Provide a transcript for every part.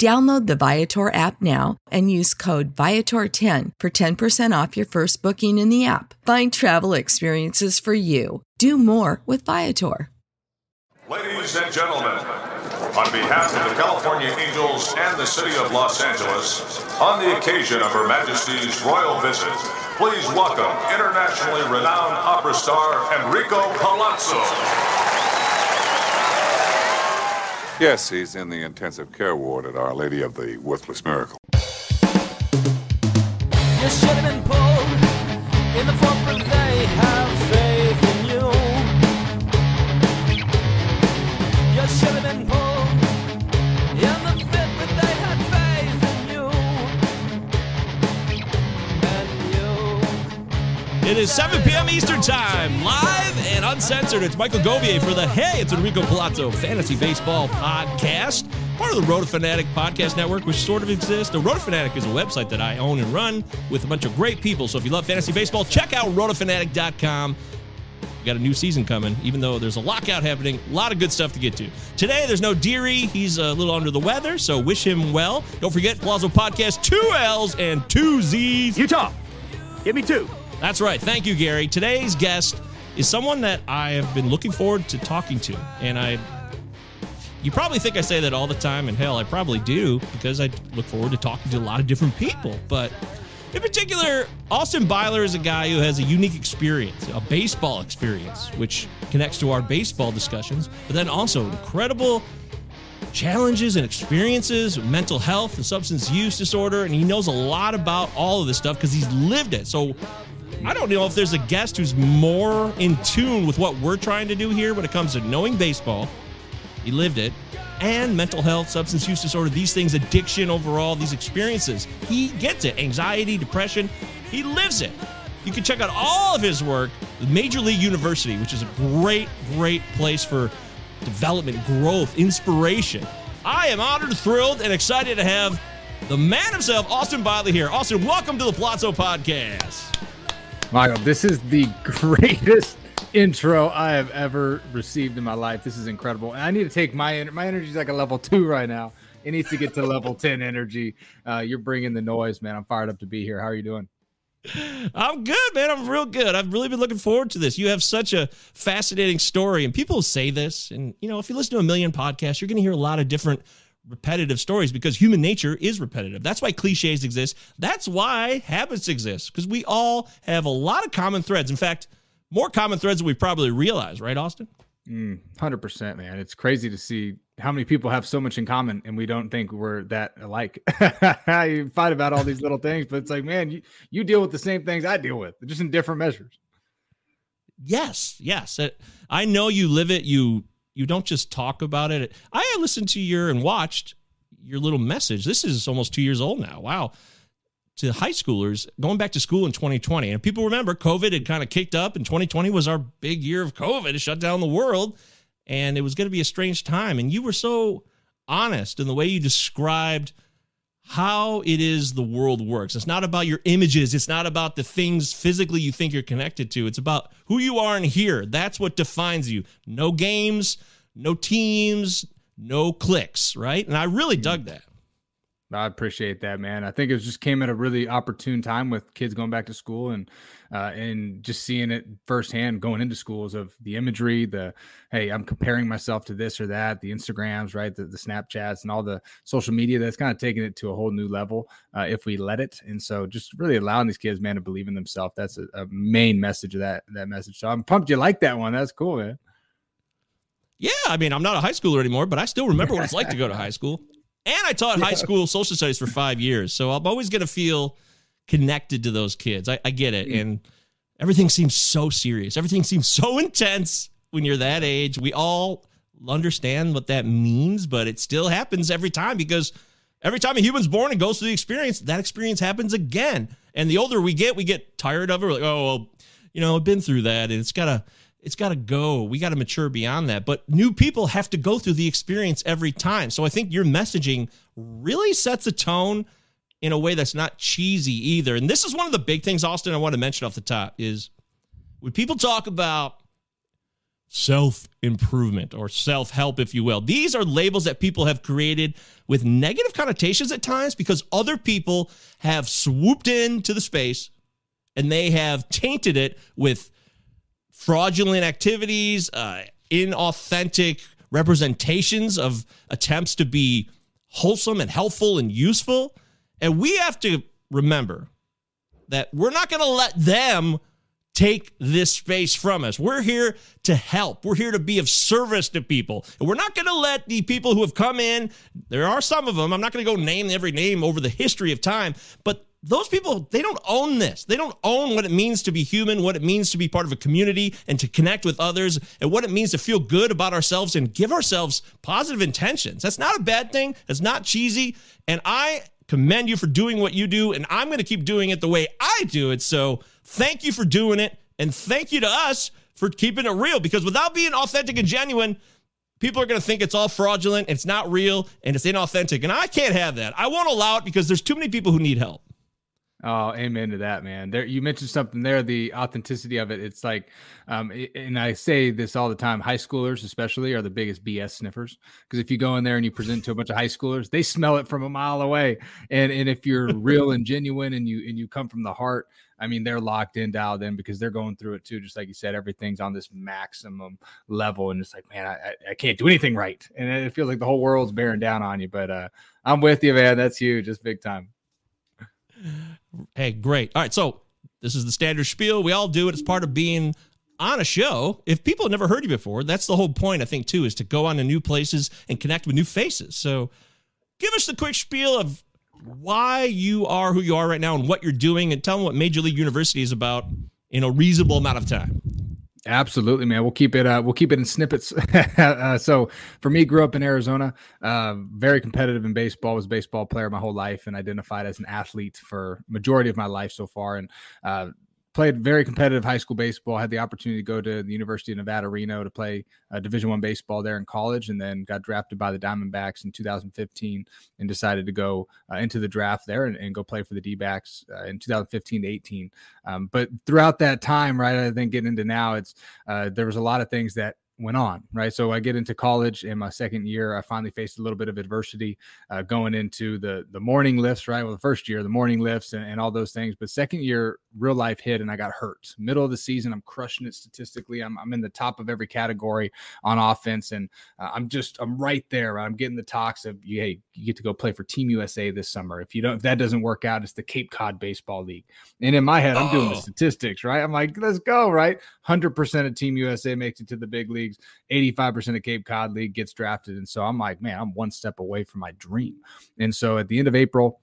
Download the Viator app now and use code Viator10 for 10% off your first booking in the app. Find travel experiences for you. Do more with Viator. Ladies and gentlemen, on behalf of the California Angels and the city of Los Angeles, on the occasion of Her Majesty's royal visit, please welcome internationally renowned opera star Enrico Palazzo. Yes, he's in the intensive care ward at Our Lady of the Worthless Miracle. You should have been pulled in the front, but they have faith in you. You should have been pulled in the fifth, but they had faith in you. And you. It is 7 p.m. Eastern Time, live and uncensored. It's Michael Govier for the Hey, it's Enrico Palazzo Fantasy Baseball Podcast, part of the Roto Fanatic Podcast Network, which sort of exists. The Roto Fanatic is a website that I own and run with a bunch of great people. So if you love fantasy baseball, check out rotofanatic.com. We got a new season coming, even though there's a lockout happening. A lot of good stuff to get to. Today, there's no Deary. He's a little under the weather, so wish him well. Don't forget, Palazzo Podcast, two L's and two Z's. Utah, give me two. That's right. Thank you, Gary. Today's guest is someone that I have been looking forward to talking to. And I you probably think I say that all the time, and hell, I probably do, because I look forward to talking to a lot of different people. But in particular, Austin Byler is a guy who has a unique experience, a baseball experience, which connects to our baseball discussions, but then also incredible challenges and experiences, mental health and substance use disorder, and he knows a lot about all of this stuff because he's lived it. So I don't know if there's a guest who's more in tune with what we're trying to do here when it comes to knowing baseball. He lived it. And mental health, substance use disorder, these things, addiction overall, these experiences. He gets it. Anxiety, depression, he lives it. You can check out all of his work Major League University, which is a great, great place for development, growth, inspiration. I am honored, thrilled, and excited to have the man himself, Austin Byler, here. Austin, welcome to the Palazzo Podcast. Michael, this is the greatest intro I have ever received in my life. This is incredible. And I need to take my my energy is like a level two right now. It needs to get to level 10 energy. Uh, you're bringing the noise, man. I'm fired up to be here. How are you doing? I'm good, man. I'm real good. I've really been looking forward to this. You have such a fascinating story, and people say this. And, you know, if you listen to a million podcasts, you're going to hear a lot of different repetitive stories because human nature is repetitive. That's why cliches exist. That's why habits exist because we all have a lot of common threads. In fact, more common threads than we probably realize, right, Austin? Mm, 100%, man. It's crazy to see how many people have so much in common and we don't think we're that alike. you fight about all these little things, but it's like, man, you, you deal with the same things I deal with, just in different measures. Yes, yes. I know you live it. You you don't just talk about it. I listened to your and watched your little message. This is almost two years old now. Wow. To high schoolers going back to school in 2020. And people remember COVID had kind of kicked up, and 2020 was our big year of COVID. It shut down the world, and it was going to be a strange time. And you were so honest in the way you described how it is the world works. It's not about your images. It's not about the things physically you think you're connected to. It's about who you are in here. That's what defines you. No games, no teams, no clicks, right? And I really dug that. I appreciate that, man. I think it just came at a really opportune time with kids going back to school and uh, and just seeing it firsthand going into schools of the imagery, the hey, I'm comparing myself to this or that, the Instagrams, right, the, the Snapchats, and all the social media that's kind of taking it to a whole new level uh, if we let it. And so, just really allowing these kids, man, to believe in themselves. That's a, a main message of that that message. So I'm pumped you like that one. That's cool, man. Yeah, I mean, I'm not a high schooler anymore, but I still remember what it's like to go to high school. And I taught high school social studies for five years. So I'm always going to feel connected to those kids. I, I get it. Mm. And everything seems so serious. Everything seems so intense when you're that age. We all understand what that means, but it still happens every time because every time a human's born and goes through the experience, that experience happens again. And the older we get, we get tired of it. We're like, oh, well, you know, I've been through that and it's got to it's got to go. We got to mature beyond that. But new people have to go through the experience every time. So I think your messaging really sets a tone in a way that's not cheesy either. And this is one of the big things, Austin, I want to mention off the top is when people talk about self improvement or self help, if you will, these are labels that people have created with negative connotations at times because other people have swooped into the space and they have tainted it with fraudulent activities, uh, inauthentic representations of attempts to be wholesome and helpful and useful. And we have to remember that we're not going to let them take this space from us. We're here to help. We're here to be of service to people. And we're not going to let the people who have come in, there are some of them, I'm not going to go name every name over the history of time, but those people they don't own this. They don't own what it means to be human what it means to be part of a community and to connect with others and what it means to feel good about ourselves and give ourselves positive intentions. That's not a bad thing. It's not cheesy. And i commend you for doing what you do and i'm going to keep doing it the way i do it. So thank you for doing it and thank you to us for keeping it real because without being authentic and genuine people are going to think it's all fraudulent it's not real and it's inauthentic. And i can't have that. I won't allow it because there's too many people who need help Oh, amen to that, man. There, you mentioned something there, the authenticity of it. It's like, um, and I say this all the time. High schoolers, especially, are the biggest BS sniffers because if you go in there and you present to a bunch of high schoolers, they smell it from a mile away. And and if you're real and genuine and you and you come from the heart, I mean, they're locked in, dialed in because they're going through it too. Just like you said, everything's on this maximum level, and it's like, man, I, I can't do anything right, and it feels like the whole world's bearing down on you. But uh, I'm with you, man. That's you, just big time. Hey, great. All right. So this is the standard spiel. We all do it. It's part of being on a show. If people have never heard you before, that's the whole point, I think, too, is to go on to new places and connect with new faces. So give us the quick spiel of why you are who you are right now and what you're doing and tell them what Major League University is about in a reasonable amount of time. Absolutely, man. We'll keep it. Uh, we'll keep it in snippets. uh, so, for me, grew up in Arizona. Uh, very competitive in baseball. Was a baseball player my whole life, and identified as an athlete for majority of my life so far. And uh, played very competitive high school baseball. Had the opportunity to go to the University of Nevada, Reno, to play uh, Division One baseball there in college, and then got drafted by the Diamondbacks in 2015, and decided to go uh, into the draft there and, and, go play for the D-backs uh, in 2015 to 18. Um, but throughout that time, right, I think getting into now, it's uh, there was a lot of things that went on right so i get into college in my second year i finally faced a little bit of adversity uh, going into the the morning lifts right well the first year the morning lifts and, and all those things but second year real life hit and i got hurt middle of the season i'm crushing it statistically i'm, I'm in the top of every category on offense and uh, i'm just i'm right there i'm getting the talks of hey you get to go play for team usa this summer if you don't if that doesn't work out it's the cape cod baseball league and in my head i'm oh. doing the oh. statistics right i'm like let's go right 100% of team usa makes it to the big leagues. 85% of Cape Cod League gets drafted. And so I'm like, man, I'm one step away from my dream. And so at the end of April,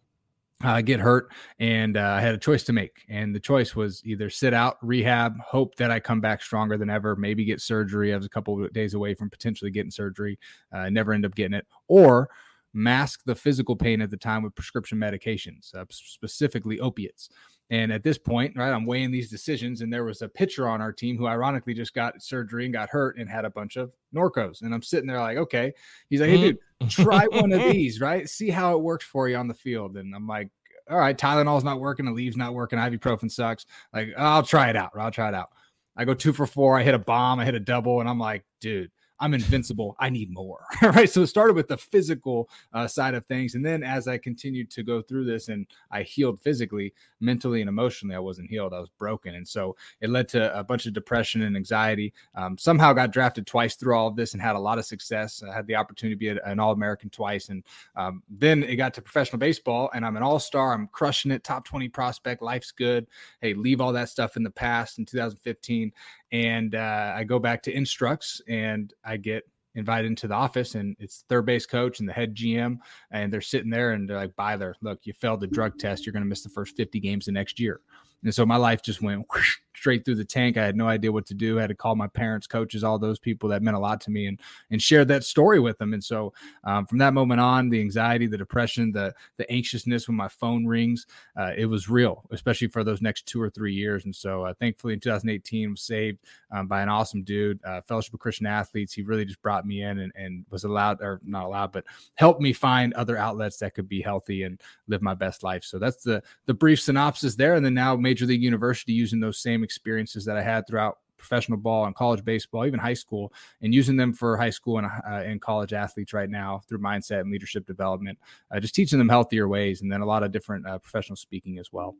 uh, get hurt and uh, I had a choice to make. And the choice was either sit out, rehab, hope that I come back stronger than ever, maybe get surgery. I was a couple days away from potentially getting surgery. Uh, never end up getting it. Or mask the physical pain at the time with prescription medications, uh, specifically opiates. And at this point, right, I'm weighing these decisions, and there was a pitcher on our team who ironically just got surgery and got hurt and had a bunch of Norcos. And I'm sitting there like, okay. He's like, hey, hmm. dude, try one of these, right? See how it works for you on the field. And I'm like, all right, Tylenol's not working, Aleve's not working, ibuprofen sucks. Like, I'll try it out. I'll try it out. I go two for four. I hit a bomb, I hit a double, and I'm like, dude, I'm invincible. I need more. right. So it started with the physical uh, side of things. And then as I continued to go through this and I healed physically, mentally, and emotionally, I wasn't healed. I was broken. And so it led to a bunch of depression and anxiety. Um, somehow got drafted twice through all of this and had a lot of success. I had the opportunity to be an All American twice. And um, then it got to professional baseball and I'm an all star. I'm crushing it, top 20 prospect. Life's good. Hey, leave all that stuff in the past in 2015 and uh, I go back to Instructs and I get invited into the office and it's third base coach and the head GM and they're sitting there and they're like, by Byler, look, you failed the drug test. You're going to miss the first 50 games the next year. And so my life just went whoosh, straight through the tank. I had no idea what to do. I had to call my parents, coaches, all those people that meant a lot to me, and and shared that story with them. And so um, from that moment on, the anxiety, the depression, the the anxiousness when my phone rings, uh, it was real, especially for those next two or three years. And so uh, thankfully, in 2018, was saved um, by an awesome dude, uh, Fellowship of Christian Athletes. He really just brought me in and, and was allowed, or not allowed, but helped me find other outlets that could be healthy and live my best life. So that's the the brief synopsis there. And then now Major League University using those same experiences that I had throughout professional ball and college baseball, even high school, and using them for high school and, uh, and college athletes right now through mindset and leadership development, uh, just teaching them healthier ways, and then a lot of different uh, professional speaking as well.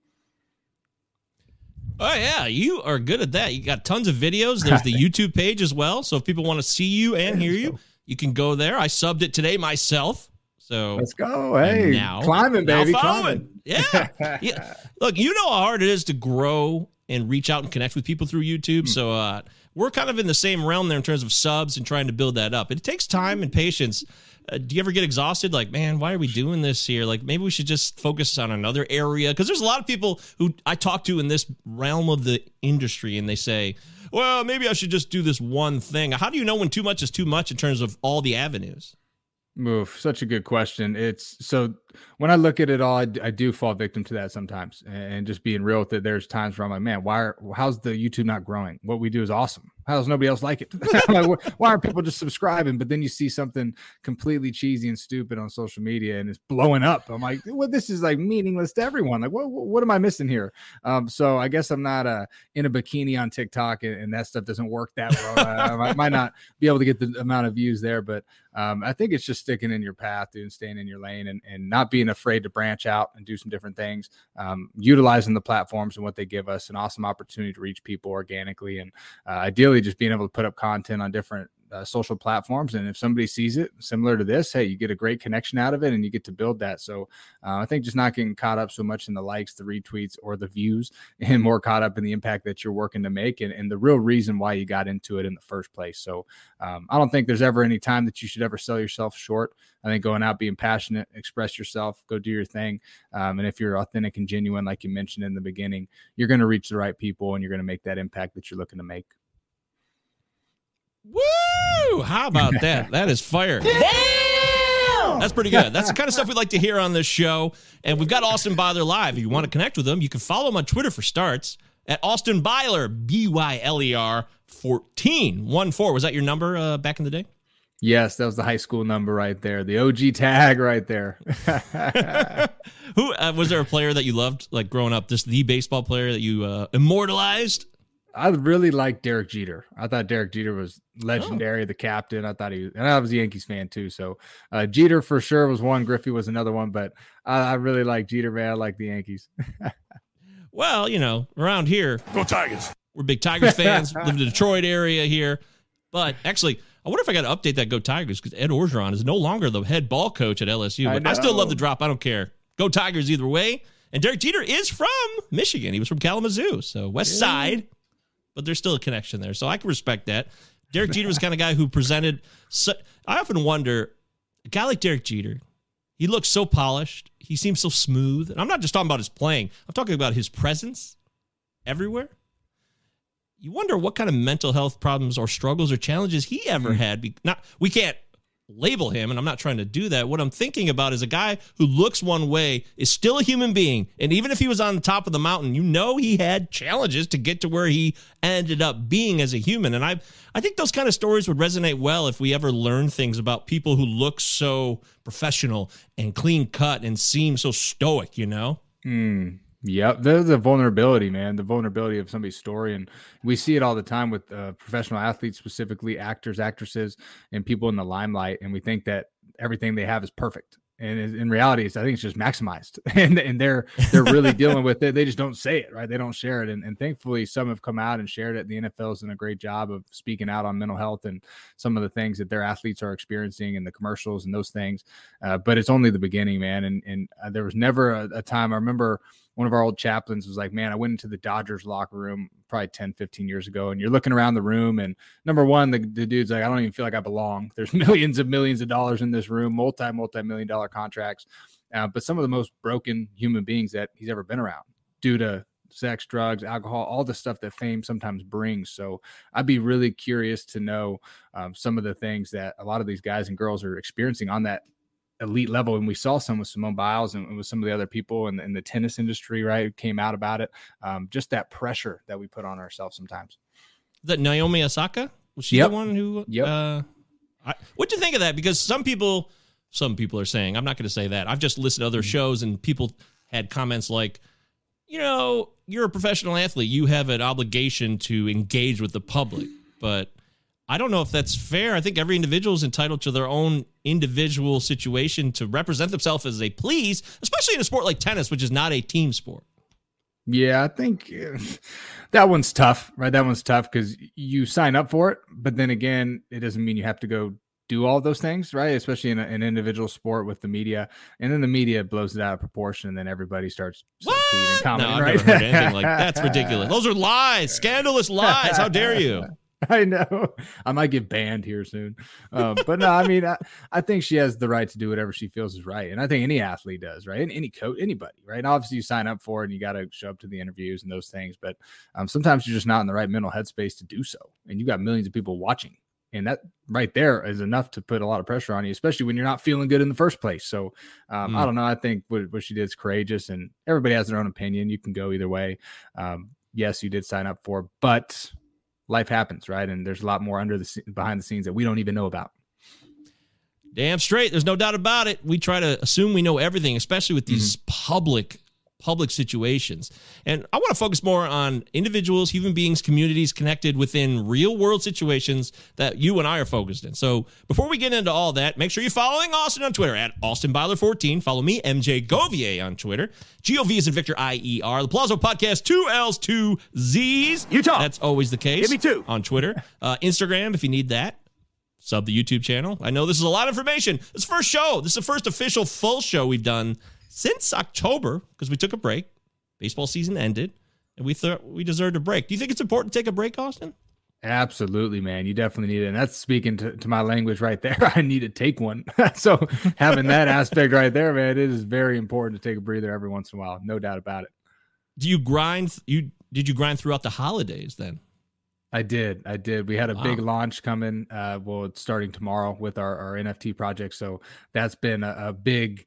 Oh yeah, you are good at that. You got tons of videos. There's the YouTube page as well. So if people want to see you and hear you, you can go there. I subbed it today myself. So let's go. Hey, now, climbing, baby, climbing. Yeah. yeah. Look, you know how hard it is to grow and reach out and connect with people through YouTube. So uh, we're kind of in the same realm there in terms of subs and trying to build that up. It takes time and patience. Uh, do you ever get exhausted? Like, man, why are we doing this here? Like, maybe we should just focus on another area. Because there's a lot of people who I talk to in this realm of the industry, and they say, well, maybe I should just do this one thing. How do you know when too much is too much in terms of all the avenues? Move. Such a good question. It's so when I look at it all, I, do fall victim to that sometimes, and just being real with it. There's times where I'm like, man, why? Are, how's the YouTube not growing? What we do is awesome. How does nobody else like it? like, why aren't people just subscribing? But then you see something completely cheesy and stupid on social media, and it's blowing up. I'm like, well, this is like meaningless to everyone. Like, what what am I missing here? Um, so I guess I'm not uh, in a bikini on TikTok, and, and that stuff doesn't work that well. I, I might not be able to get the amount of views there, but um, I think it's just sticking in your path, and staying in your lane, and and not being afraid to branch out and do some different things. Um, utilizing the platforms and what they give us, an awesome opportunity to reach people organically, and uh, ideally just being able to put up content on different uh, social platforms. And if somebody sees it similar to this, hey, you get a great connection out of it and you get to build that. So uh, I think just not getting caught up so much in the likes, the retweets, or the views, and more caught up in the impact that you're working to make and, and the real reason why you got into it in the first place. So um, I don't think there's ever any time that you should ever sell yourself short. I think going out, being passionate, express yourself, go do your thing. Um, and if you're authentic and genuine, like you mentioned in the beginning, you're going to reach the right people and you're going to make that impact that you're looking to make. Woo! How about that? That is fire. Damn! That's pretty good. That's the kind of stuff we like to hear on this show. And we've got Austin Byler live. If you want to connect with him, you can follow him on Twitter for starts at Austin Byler, B Y L E R 14. 1 4. Was that your number uh, back in the day? Yes, that was the high school number right there. The OG tag right there. Who uh, was there a player that you loved like growing up? Just the baseball player that you uh, immortalized? I really like Derek Jeter. I thought Derek Jeter was legendary, oh. the captain. I thought he was, and I was a Yankees fan too. So uh, Jeter for sure was one. Griffey was another one, but I, I really like Jeter, man. I like the Yankees. well, you know, around here, go Tigers. We're big Tigers fans. live in the Detroit area here, but actually, I wonder if I got to update that Go Tigers because Ed Orgeron is no longer the head ball coach at LSU. But I, I still love the drop. I don't care. Go Tigers either way. And Derek Jeter is from Michigan. He was from Kalamazoo, so West Side but there's still a connection there. So I can respect that. Derek Jeter was the kind of guy who presented. So, I often wonder, a guy like Derek Jeter, he looks so polished. He seems so smooth. And I'm not just talking about his playing. I'm talking about his presence everywhere. You wonder what kind of mental health problems or struggles or challenges he ever mm-hmm. had. Not we can't label him, and I'm not trying to do that. What I'm thinking about is a guy who looks one way is still a human being. And even if he was on the top of the mountain, you know he had challenges to get to where he ended up being as a human. And I I think those kind of stories would resonate well if we ever learn things about people who look so professional and clean cut and seem so stoic, you know? Mm. Yep, there's the vulnerability, man. The vulnerability of somebody's story, and we see it all the time with uh, professional athletes, specifically actors, actresses, and people in the limelight. And we think that everything they have is perfect, and in reality, it's I think it's just maximized, and and they're they're really dealing with it. They just don't say it, right? They don't share it, and, and thankfully, some have come out and shared it. The NFL's done a great job of speaking out on mental health and some of the things that their athletes are experiencing and the commercials and those things. Uh, but it's only the beginning, man. And and uh, there was never a, a time I remember one of our old chaplains was like, man, I went into the Dodgers locker room probably 10, 15 years ago. And you're looking around the room, and number one, the, the dude's like, I don't even feel like I belong. There's millions of millions of dollars in this room, multi, multi million dollar contracts. Uh, but some of the most broken human beings that he's ever been around due to sex, drugs, alcohol, all the stuff that fame sometimes brings. So I'd be really curious to know um, some of the things that a lot of these guys and girls are experiencing on that elite level. And we saw some with Simone Biles and with some of the other people in, in the tennis industry, right? Came out about it. Um, just that pressure that we put on ourselves sometimes. That Naomi Osaka was she Yep. the one who? Yep. Uh, I, what do you think of that? Because some people, some people are saying I'm not going to say that. I've just listened to other shows and people had comments like, you know, you're a professional athlete. You have an obligation to engage with the public, but I don't know if that's fair. I think every individual is entitled to their own individual situation to represent themselves as they please, especially in a sport like tennis, which is not a team sport. Yeah, I think that one's tough, right? That one's tough because you sign up for it, but then again, it doesn't mean you have to go do all those things, right? Especially in a- an individual sport with the media, and then the media blows it out of proportion, and then everybody starts tweeting and No, commenting, I've right? never heard anything like that's ridiculous. Those are lies, scandalous lies. How dare you? I know. I might get banned here soon. Um, but no, I mean, I, I think she has the right to do whatever she feels is right. And I think any athlete does, right? And any coach, anybody, right? And obviously, you sign up for it and you got to show up to the interviews and those things. But um, sometimes you're just not in the right mental headspace to do so. And you've got millions of people watching. And that right there is enough to put a lot of pressure on you, especially when you're not feeling good in the first place. So um, I Mm. don't know. I think what, what she did is courageous, and everybody has their own opinion. You can go either way. Um, yes, you did sign up for, but life happens, right? And there's a lot more under the behind the scenes that we don't even know about. Damn straight. There's no doubt about it. We try to assume we know everything, especially with these mm-hmm. public public situations. And I want to focus more on individuals, human beings, communities connected within real world situations that you and I are focused in. So before we get into all that, make sure you're following Austin on Twitter at Austin Byler14. Follow me, MJ Govier on Twitter. GOV is in Victor IER. The Palazzo Podcast, two L's, two Z's. Utah. That's always the case. Give me two. On Twitter. Uh, Instagram, if you need that sub the YouTube channel. I know this is a lot of information. This is the first show. This is the first official full show we've done since October because we took a break. Baseball season ended, and we thought we deserved a break. Do you think it's important to take a break, Austin? Absolutely, man. You definitely need it. And that's speaking to, to my language right there. I need to take one. so having that aspect right there, man, it is very important to take a breather every once in a while. No doubt about it. Do you grind? You did you grind throughout the holidays then? I did. I did. We had a big launch coming. Uh, well, it's starting tomorrow with our, our NFT project. So that's been a, a big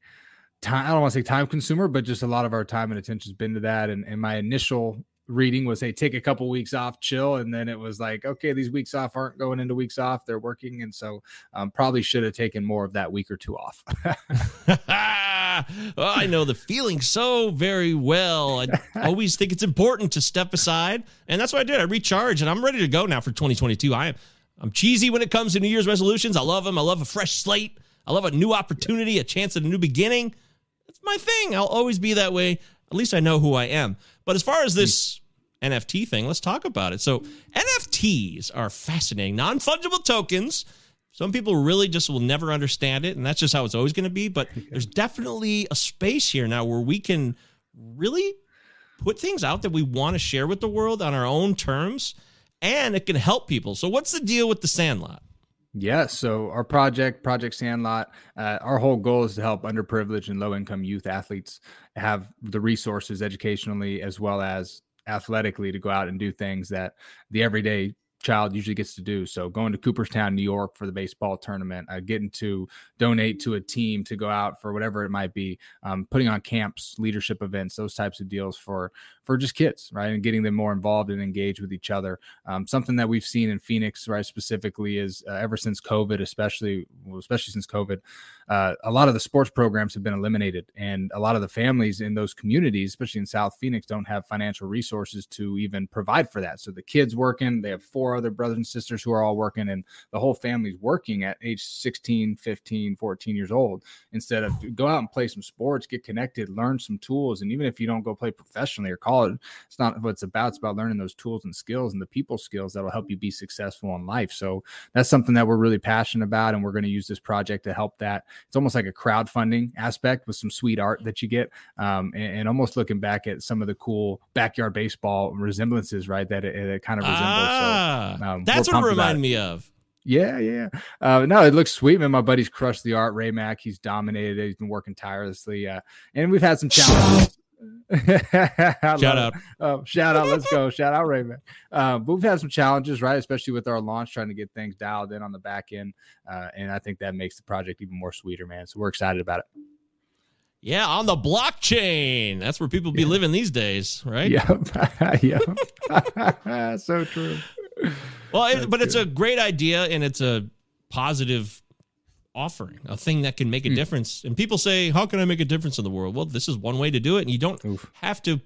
time. I don't want to say time consumer, but just a lot of our time and attention's been to that. And, and my initial reading was, hey, take a couple weeks off, chill. And then it was like, okay, these weeks off aren't going into weeks off. They're working. And so um, probably should have taken more of that week or two off. I know the feeling so very well. I always think it's important to step aside, and that's what I did. I recharged, and I'm ready to go now for 2022. I am I'm cheesy when it comes to New Year's resolutions. I love them. I love a fresh slate. I love a new opportunity, a chance at a new beginning. It's my thing. I'll always be that way. At least I know who I am. But as far as this NFT thing, let's talk about it. So NFTs are fascinating, non-fungible tokens. Some people really just will never understand it, and that's just how it's always going to be. But there's definitely a space here now where we can really put things out that we want to share with the world on our own terms, and it can help people. So, what's the deal with the Sandlot? Yes. So our project, Project Sandlot, uh, our whole goal is to help underprivileged and low-income youth athletes have the resources educationally as well as athletically to go out and do things that the everyday child usually gets to do. So going to Cooperstown, New York for the baseball tournament, uh, getting to donate to a team to go out for whatever it might be, um, putting on camps, leadership events, those types of deals for for just kids, right, and getting them more involved and engaged with each other. Um, something that we've seen in Phoenix, right, specifically is uh, ever since COVID, especially well, especially since COVID, uh, a lot of the sports programs have been eliminated, and a lot of the families in those communities, especially in South Phoenix, don't have financial resources to even provide for that. So the kids working, they have four other brothers and sisters who are all working, and the whole family's working at age 16, 15, 14 years old. Instead of go out and play some sports, get connected, learn some tools, and even if you don't go play professionally or college, it's not what it's about. It's about learning those tools and skills and the people skills that will help you be successful in life. So that's something that we're really passionate about, and we're going to use this project to help that. It's almost like a crowdfunding aspect with some sweet art that you get, um, and, and, almost looking back at some of the cool backyard baseball resemblances, right? That it, it kind of resembles. Ah, so, um, that's what it reminded me of. Yeah, yeah. Uh, no, it looks sweet, man. My buddy's crushed the art. Ray Mack, he's dominated. it. He's been working tirelessly, uh, and we've had some challenges. shout out. Uh, shout out. Let's go. Shout out, Raymond. Uh, but we've had some challenges, right? Especially with our launch, trying to get things dialed in on the back end. Uh, and I think that makes the project even more sweeter, man. So we're excited about it. Yeah, on the blockchain. That's where people be yeah. living these days, right? Yep. yep. so true. Well, it, but good. it's a great idea and it's a positive offering, a thing that can make a mm. difference. And people say, "How can I make a difference in the world?" Well, this is one way to do it, and you don't Oof. have to.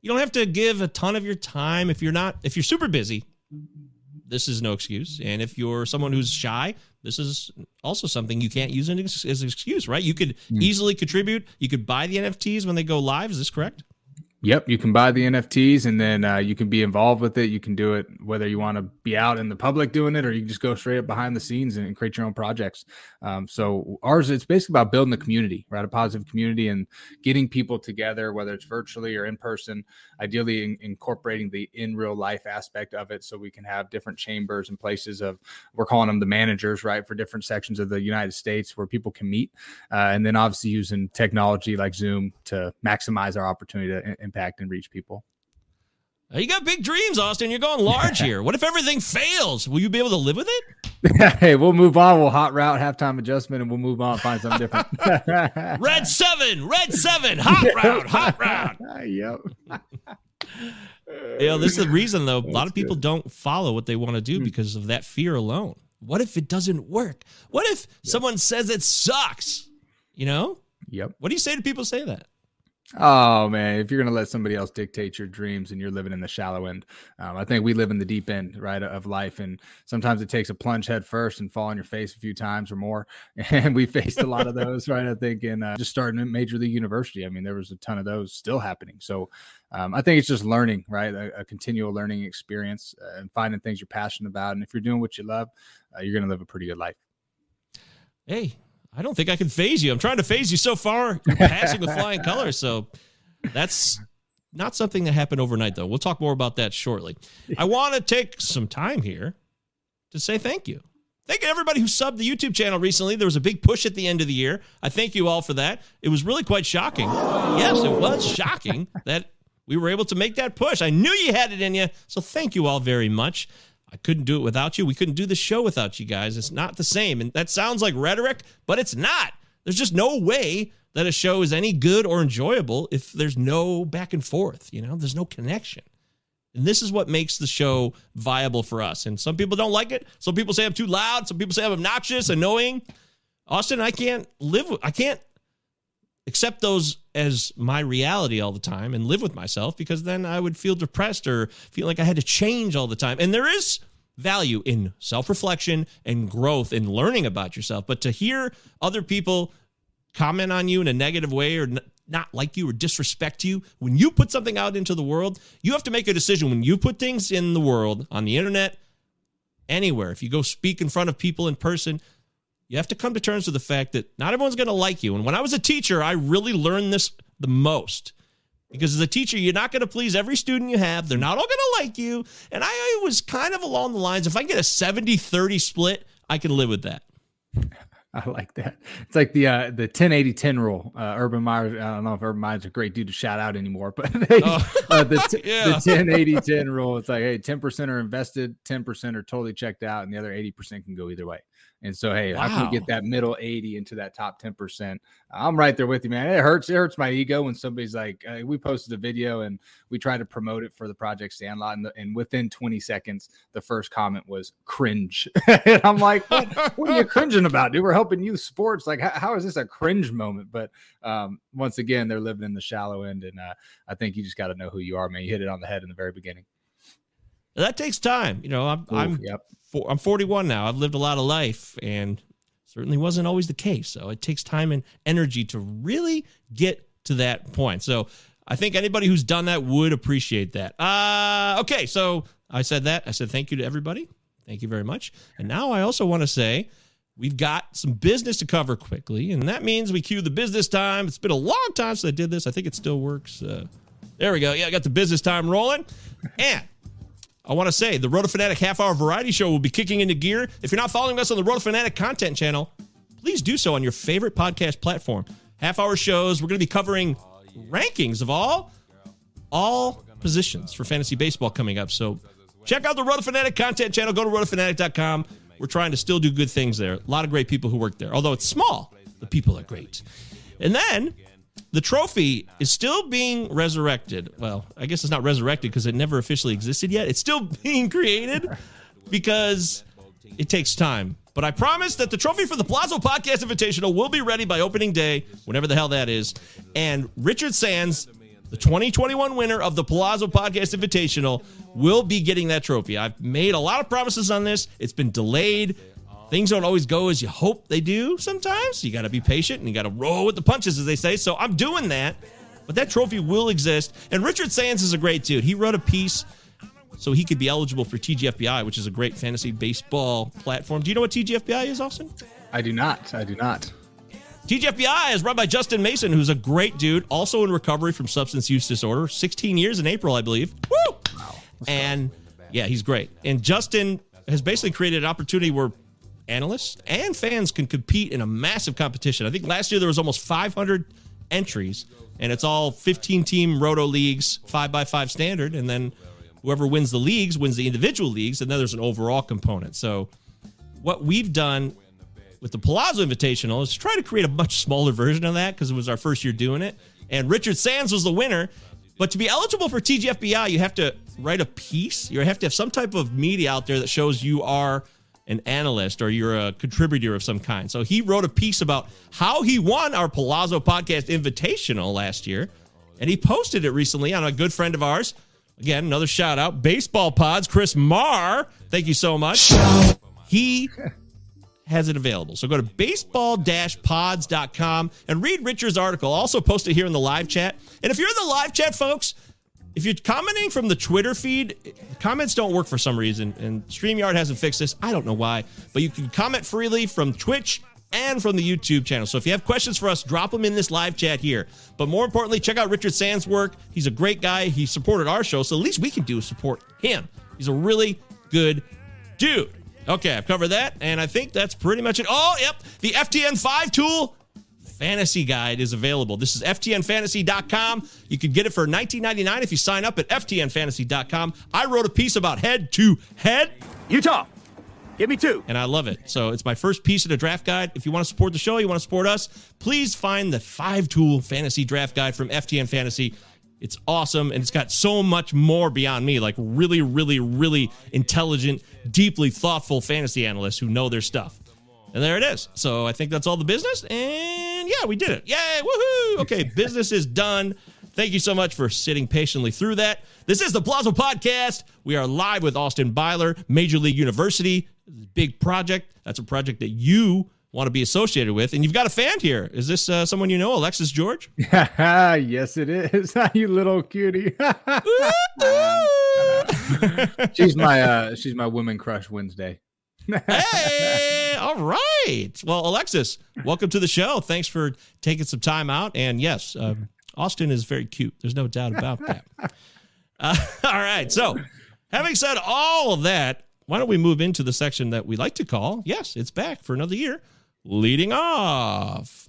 You don't have to give a ton of your time if you're not if you're super busy. This is no excuse, and if you're someone who's shy, this is also something you can't use as an excuse, right? You could mm. easily contribute. You could buy the NFTs when they go live. Is this correct? Yep, you can buy the NFTs and then uh, you can be involved with it. You can do it whether you want to be out in the public doing it or you can just go straight up behind the scenes and, create your own projects. Um, so ours, it's basically about building a community, right? A positive community and getting people together, whether it's virtually or in person. Ideally, in, incorporating the in real life aspect of it, so we can have different chambers and places of we're calling them the managers, right, for different sections of the United States where people can meet, uh, and then obviously using technology like Zoom to maximize our opportunity to impact and reach people. You got big dreams, Austin. You're going large here. What if everything fails? Will you be able to live with it? hey, we'll move on. We'll hot route halftime adjustment, and we'll move on. Find something different. red seven, red seven, hot route, hot route. yep. you know, this is the reason though. A lot of people good. don't follow what they want to do hmm. because of that fear alone. What if it doesn't work? What if yep. someone says it sucks? You know? Yep. What do you say to people say that? Oh man, if you're gonna let somebody else dictate your dreams and you're living in the shallow end, um, I think we live in the deep end, right, of life, and sometimes it takes a plunge head first and fall on your face a few times or more, and we faced a lot of those, right? I think in uh, just starting at Major League University, I mean, there was a ton of those still happening. So um, I think it's just learning, right, a, a continual learning experience uh, and finding things you're passionate about, and if you're doing what you love, uh, you're gonna live a pretty good life. Hey, I don't think I can faze you. I'm trying to faze you so far. You're passing with flying colors. So that's not something that happened overnight, though. We'll talk more about that shortly. I want to take some time here to say thank you. Thank you everybody who subbed the YouTube channel recently. There was a big push at the end of the year. I thank you all for that. It was really quite shocking. Yes, it was shocking that we were able to make that push. I knew you had it in you. So thank you all very much. I couldn't do it without you. We couldn't do the show without you guys. It's not the same. And that sounds like rhetoric, but it's not. There's just no way that a show is any good or enjoyable if there's no back and forth, you know, there's no connection. And this is what makes the show viable for us. And some people don't like it. Some people say I'm too loud. Some people say I'm obnoxious, annoying. Austin, I can't live I can't accept those as my reality all the time and live with myself because then I would feel depressed or feel like I had to change all the time. And there is value in self reflection and growth and learning about yourself. But to hear other people comment on you in a negative way or not like you or disrespect you, when you put something out into the world, you have to make a decision. When you put things in the world, on the internet, anywhere, if you go speak in front of people in person, you have to come to terms with the fact that not everyone's going to like you. And when I was a teacher, I really learned this the most. Because as a teacher, you're not going to please every student you have. They're not all going to like you. And I was kind of along the lines if I get a 70 30 split, I can live with that. I like that. It's like the uh, the 10 80 10 rule. Uh, Urban Meyer, I don't know if Urban Meyer's a great dude to shout out anymore, but they, oh. uh, the, t- yeah. the 10 80 10 rule. It's like, hey, 10% are invested, 10% are totally checked out, and the other 80% can go either way And so, hey, how can we get that middle 80 into that top 10%? I'm right there with you, man. It hurts. It hurts my ego when somebody's like, uh, we posted a video and we tried to promote it for the Project Sandlot. And, the, and within 20 seconds, the first comment was cringe. and I'm like, what, what are you cringing about, dude? We're helping youth sports. Like, how, how is this a cringe moment? But um, once again, they're living in the shallow end. And uh, I think you just got to know who you are, man. You hit it on the head in the very beginning. That takes time. You know, I'm I'm yep. four, I'm 41 now. I've lived a lot of life, and certainly wasn't always the case. So it takes time and energy to really get to that point. So I think anybody who's done that would appreciate that. Uh, okay, so I said that. I said thank you to everybody. Thank you very much. And now I also want to say we've got some business to cover quickly, and that means we cue the business time. It's been a long time since I did this. I think it still works. Uh, there we go. Yeah, I got the business time rolling. And I want to say the Roto Fanatic half hour variety show will be kicking into gear. If you're not following us on the Roto Fanatic content channel, please do so on your favorite podcast platform. Half hour shows, we're going to be covering rankings of all all positions for fantasy baseball coming up. So check out the Roto Fanatic content channel. Go to rotofanatic.com. We're trying to still do good things there. A lot of great people who work there. Although it's small, the people are great. And then the trophy is still being resurrected. Well, I guess it's not resurrected because it never officially existed yet. It's still being created because it takes time. But I promise that the trophy for the Palazzo Podcast Invitational will be ready by opening day, whenever the hell that is. And Richard Sands, the 2021 winner of the Palazzo Podcast Invitational, will be getting that trophy. I've made a lot of promises on this. It's been delayed. Things don't always go as you hope they do sometimes. You got to be patient and you got to roll with the punches, as they say. So I'm doing that. But that trophy will exist. And Richard Sands is a great dude. He wrote a piece so he could be eligible for TGFBI, which is a great fantasy baseball platform. Do you know what TGFBI is, Austin? I do not. I do not. TGFBI is run by Justin Mason, who's a great dude, also in recovery from substance use disorder. 16 years in April, I believe. Woo! And yeah, he's great. And Justin has basically created an opportunity where analysts and fans can compete in a massive competition. I think last year there was almost 500 entries, and it's all 15 team roto leagues, five by five standard, and then whoever wins the leagues wins the individual leagues, and then there's an overall component. So what we've done with the Palazzo Invitational is try to create a much smaller version of that because it was our first year doing it. And Richard Sands was the winner. But to be eligible for TGFBI, you have to write a piece. You have to have some type of media out there that shows you are an analyst or you're a contributor of some kind. So he wrote a piece about how he won our Palazzo Podcast Invitational last year. And he posted it recently on a good friend of ours. Again, another shout out. Baseball Pods, Chris Marr. Thank you so much. He has it available. So go to baseball-pods.com and read Richard's article. Also post it here in the live chat. And if you're in the live chat, folks, if you're commenting from the Twitter feed, comments don't work for some reason, and StreamYard hasn't fixed this. I don't know why, but you can comment freely from Twitch and from the YouTube channel. So if you have questions for us, drop them in this live chat here. But more importantly, check out Richard Sands' work. He's a great guy. He supported our show, so at least we can do is support him. He's a really good dude. Okay, I've covered that, and I think that's pretty much it. Oh, yep, the FTN5 tool fantasy guide is available. This is ftnfantasy.com. You can get it for $19.99 if you sign up at ftnfantasy.com. I wrote a piece about head to head. Utah, give me two. And I love it. So it's my first piece of the draft guide. If you want to support the show, you want to support us, please find the five tool fantasy draft guide from FTN Fantasy. It's awesome and it's got so much more beyond me, like really, really, really intelligent, deeply thoughtful fantasy analysts who know their stuff. And there it is. So I think that's all the business. And yeah, we did it. Yay! Woohoo! Okay, business is done. Thank you so much for sitting patiently through that. This is the Palazzo Podcast. We are live with Austin Byler, Major League University. Big project. That's a project that you want to be associated with. And you've got a fan here. Is this uh, someone you know, Alexis George? yes, it is. you little cutie. she's my uh she's my women crush Wednesday. hey, all right. Well, Alexis, welcome to the show. Thanks for taking some time out. And yes, um, Austin is very cute. There's no doubt about that. Uh, all right. So, having said all of that, why don't we move into the section that we like to call, yes, it's back for another year, leading off.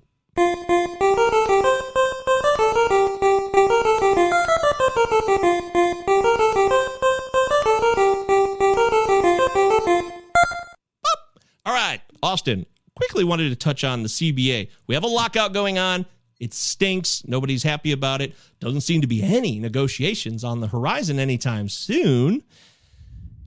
All right, Austin. Quickly wanted to touch on the CBA. We have a lockout going on. It stinks. Nobody's happy about it. Doesn't seem to be any negotiations on the horizon anytime soon.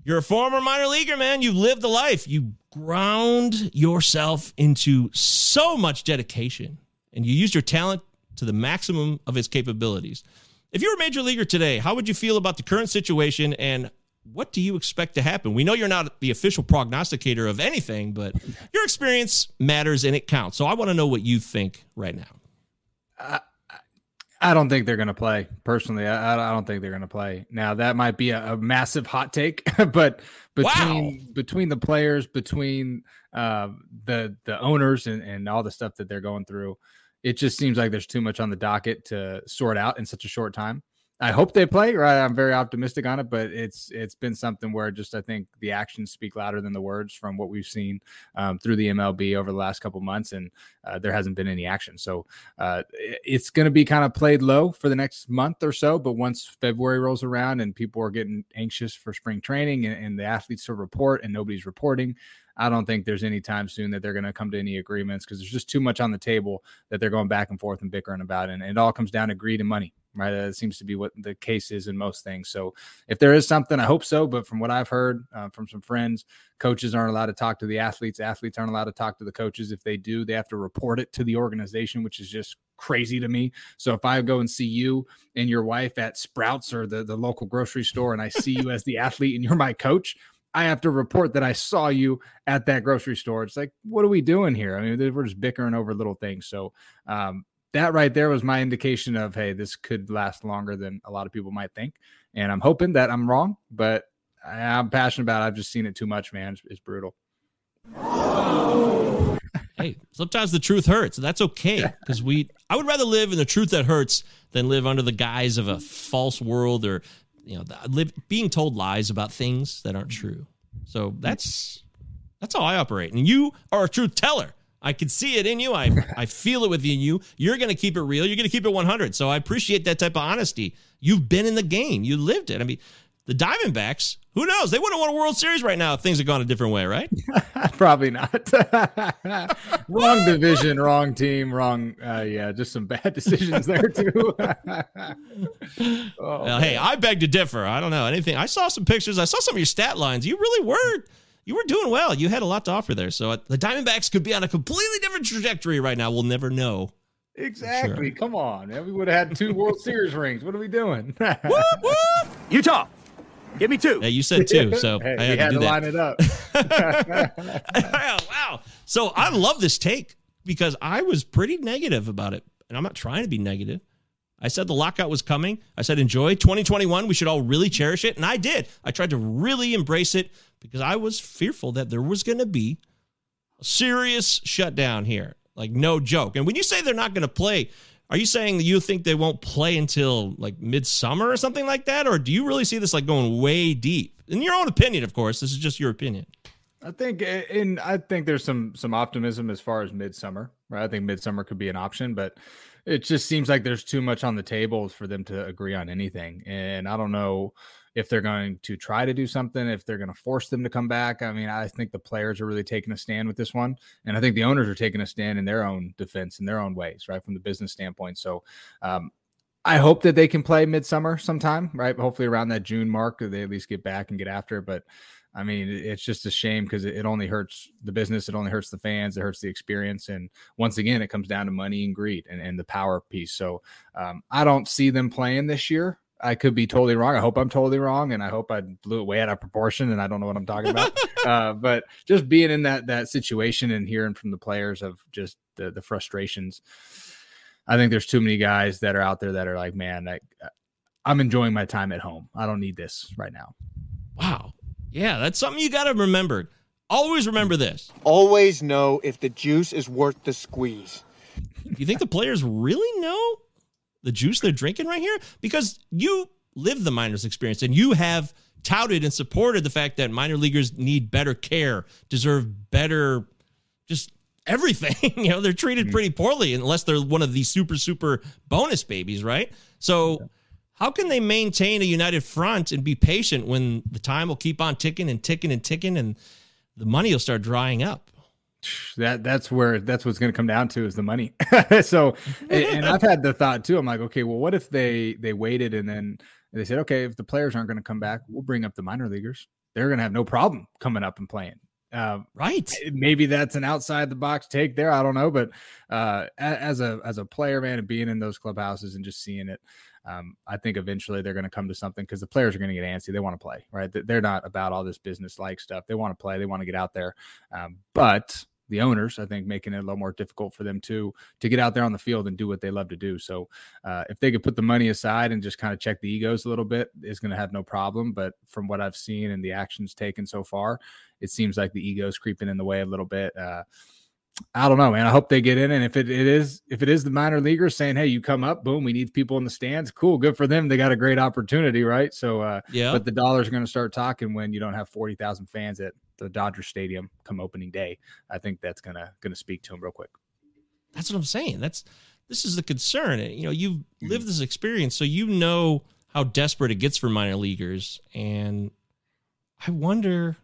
You're a former minor leaguer, man. You've lived the life. You ground yourself into so much dedication and you used your talent to the maximum of its capabilities. If you were a major leaguer today, how would you feel about the current situation and what do you expect to happen? We know you're not the official prognosticator of anything, but your experience matters and it counts. So I want to know what you think right now. I, I don't think they're going to play. Personally, I, I don't think they're going to play. Now that might be a, a massive hot take, but between wow. between the players, between uh, the the owners, and, and all the stuff that they're going through, it just seems like there's too much on the docket to sort out in such a short time. I hope they play. Right, I'm very optimistic on it, but it's it's been something where just I think the actions speak louder than the words from what we've seen um, through the MLB over the last couple months, and uh, there hasn't been any action. So uh, it's going to be kind of played low for the next month or so. But once February rolls around and people are getting anxious for spring training and, and the athletes to report and nobody's reporting, I don't think there's any time soon that they're going to come to any agreements because there's just too much on the table that they're going back and forth and bickering about. And, and it all comes down to greed and money, right? That seems to be what the case is in most things. So if there is something, I hope so. But from what I've heard uh, from some friends, coaches aren't allowed to talk to the athletes. Athletes aren't allowed to talk to the coaches. If they do, they have to report it to the organization, which is just crazy to me. So if I go and see you and your wife at Sprouts or the, the local grocery store and I see you as the athlete and you're my coach, I have to report that I saw you at that grocery store. It's like, what are we doing here? I mean, we're just bickering over little things. So, um, that right there was my indication of, hey, this could last longer than a lot of people might think. And I'm hoping that I'm wrong, but I'm passionate about it. I've just seen it too much, man. It's, it's brutal. hey, sometimes the truth hurts, and that's okay because we. I would rather live in the truth that hurts than live under the guise of a false world or you know, live, being told lies about things that aren't true. So that's that's how I operate. And you are a truth teller. I can see it in you. I I feel it within you. You're going to keep it real. You're going to keep it 100. So I appreciate that type of honesty. You've been in the game. You lived it. I mean, the Diamondbacks, who knows? They wouldn't want a World Series right now if things had gone a different way, right? Probably not. wrong division, wrong team, wrong. Uh, yeah, just some bad decisions there too. oh, well, hey, I beg to differ. I don't know anything. I saw some pictures. I saw some of your stat lines. You really were. You were doing well. You had a lot to offer there. So uh, the Diamondbacks could be on a completely different trajectory right now. We'll never know. Exactly. Sure. Come on, man. We would have had two World Series rings. What are we doing? whoop, whoop. Utah. Give me two. Yeah, you said two, so hey, I had, had to, to line it up. wow. So I love this take because I was pretty negative about it, and I'm not trying to be negative. I said the lockout was coming. I said enjoy 2021. We should all really cherish it, and I did. I tried to really embrace it because I was fearful that there was going to be a serious shutdown here, like no joke. And when you say they're not going to play, are you saying you think they won't play until like midsummer or something like that? Or do you really see this like going way deep? In your own opinion, of course. This is just your opinion. I think and I think there's some some optimism as far as midsummer, right? I think midsummer could be an option, but it just seems like there's too much on the table for them to agree on anything. And I don't know if they're going to try to do something, if they're going to force them to come back. I mean, I think the players are really taking a stand with this one. And I think the owners are taking a stand in their own defense, in their own ways, right? From the business standpoint. So, um, I hope that they can play midsummer sometime, right? Hopefully around that June mark, they at least get back and get after it. But I mean, it's just a shame because it only hurts the business, it only hurts the fans, it hurts the experience, and once again, it comes down to money and greed and, and the power piece. So um, I don't see them playing this year. I could be totally wrong. I hope I'm totally wrong, and I hope I blew it way out of proportion, and I don't know what I'm talking about. uh, but just being in that that situation and hearing from the players of just the the frustrations, I think there's too many guys that are out there that are like, man, I, I'm enjoying my time at home. I don't need this right now. Wow, yeah, that's something you got to remember. Always remember this. Always know if the juice is worth the squeeze. you think the players really know? The juice they're drinking right here? Because you live the minors experience and you have touted and supported the fact that minor leaguers need better care, deserve better, just everything. you know, they're treated mm-hmm. pretty poorly unless they're one of these super, super bonus babies, right? So, how can they maintain a united front and be patient when the time will keep on ticking and ticking and ticking and the money will start drying up? That that's where that's what's going to come down to is the money. so, and, and, I've had the thought too. I'm like, okay, well, what if they they waited and then they said, okay, if the players aren't going to come back, we'll bring up the minor leaguers. They're going to have no problem coming up and playing. Uh, right. Maybe that's an outside the box take there. I don't know, but uh, as a as a player, man, and being in those clubhouses and just seeing it, um, I think eventually they're going to come to something because the players are going to get antsy. They want to play, right? They're not about all this business like stuff. They want to play. They want to get out there. Um, but the owners, I think, making it a little more difficult for them to to get out there on the field and do what they love to do. So, uh, if they could put the money aside and just kind of check the egos a little bit, is going to have no problem. But from what I've seen and the actions taken so far, it seems like the egos creeping in the way a little bit. Uh, I don't know, man. I hope they get in. And if it, it is, if it is the minor leaguers saying, "Hey, you come up, boom, we need people in the stands," cool, good for them. They got a great opportunity, right? So, uh, yeah. But the dollars are going to start talking when you don't have forty thousand fans at the Dodger Stadium come opening day. I think that's gonna gonna speak to them real quick. That's what I'm saying. That's this is the concern. You know, you've mm-hmm. lived this experience, so you know how desperate it gets for minor leaguers, and I wonder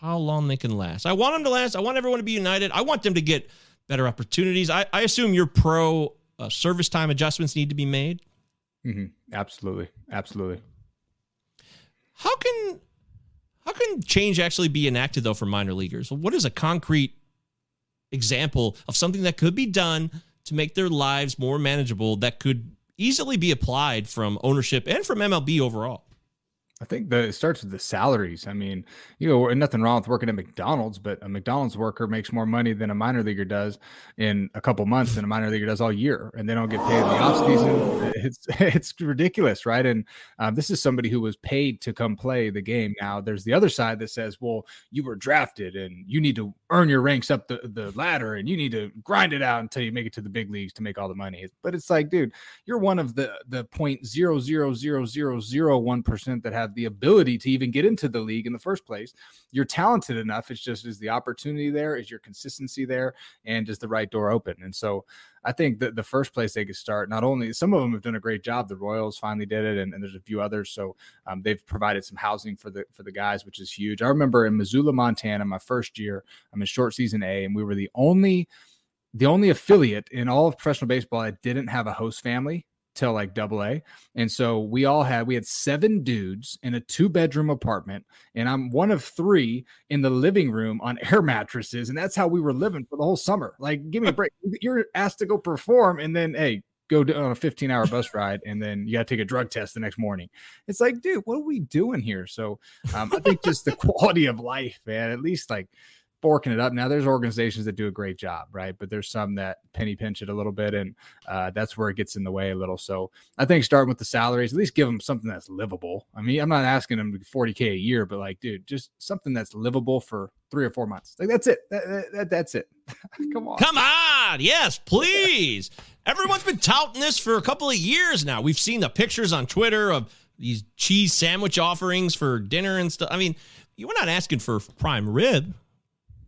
how long they can last. I want them to last. I want everyone to be united. I want them to get better opportunities. I, I assume your pro uh, service time adjustments need to be made. Mm-hmm. Absolutely, absolutely. How can how can change actually be enacted though for minor leaguers? What is a concrete example of something that could be done to make their lives more manageable that could easily be applied from ownership and from MLB overall? I think the it starts with the salaries. I mean, you know, nothing wrong with working at McDonald's, but a McDonald's worker makes more money than a minor leaguer does in a couple months than a minor leaguer does all year, and they don't get paid in the off season. It's it's ridiculous, right? And um, this is somebody who was paid to come play the game. Now, there's the other side that says, well, you were drafted and you need to earn your ranks up the, the ladder and you need to grind it out until you make it to the big leagues to make all the money. But it's like, dude, you're one of the the point zero zero zero zero zero one percent that the ability to even get into the league in the first place. You're talented enough. It's just is the opportunity there, is your consistency there, and is the right door open? And so I think that the first place they could start, not only some of them have done a great job. The Royals finally did it, and, and there's a few others. So um, they've provided some housing for the for the guys, which is huge. I remember in Missoula, Montana, my first year, I'm in short season A, and we were the only the only affiliate in all of professional baseball that didn't have a host family till like double A. And so we all had we had seven dudes in a two bedroom apartment, and I'm one of three in the living room on air mattresses, and that's how we were living for the whole summer. Like, give me a break. You're asked to go perform, and then hey, go on a 15 hour bus ride and then you got to take a drug test the next morning. It's like, dude, what are we doing here? So um, I think just the quality of life, man, at least like forking it up. Now there's organizations that do a great job, right? But there's some that penny pinch it a little bit, and uh, that's where it gets in the way a little. So I think starting with the salaries, at least give them something that's livable. I mean, I'm not asking them 40k a year, but like, dude, just something that's livable for three or four months. Like that's it. That, that, that's it. Come on. Come on. Yes, please. Everyone's been touting this for a couple of years now. We've seen the pictures on Twitter of these cheese sandwich offerings for dinner and stuff. I mean, you were not asking for prime rib.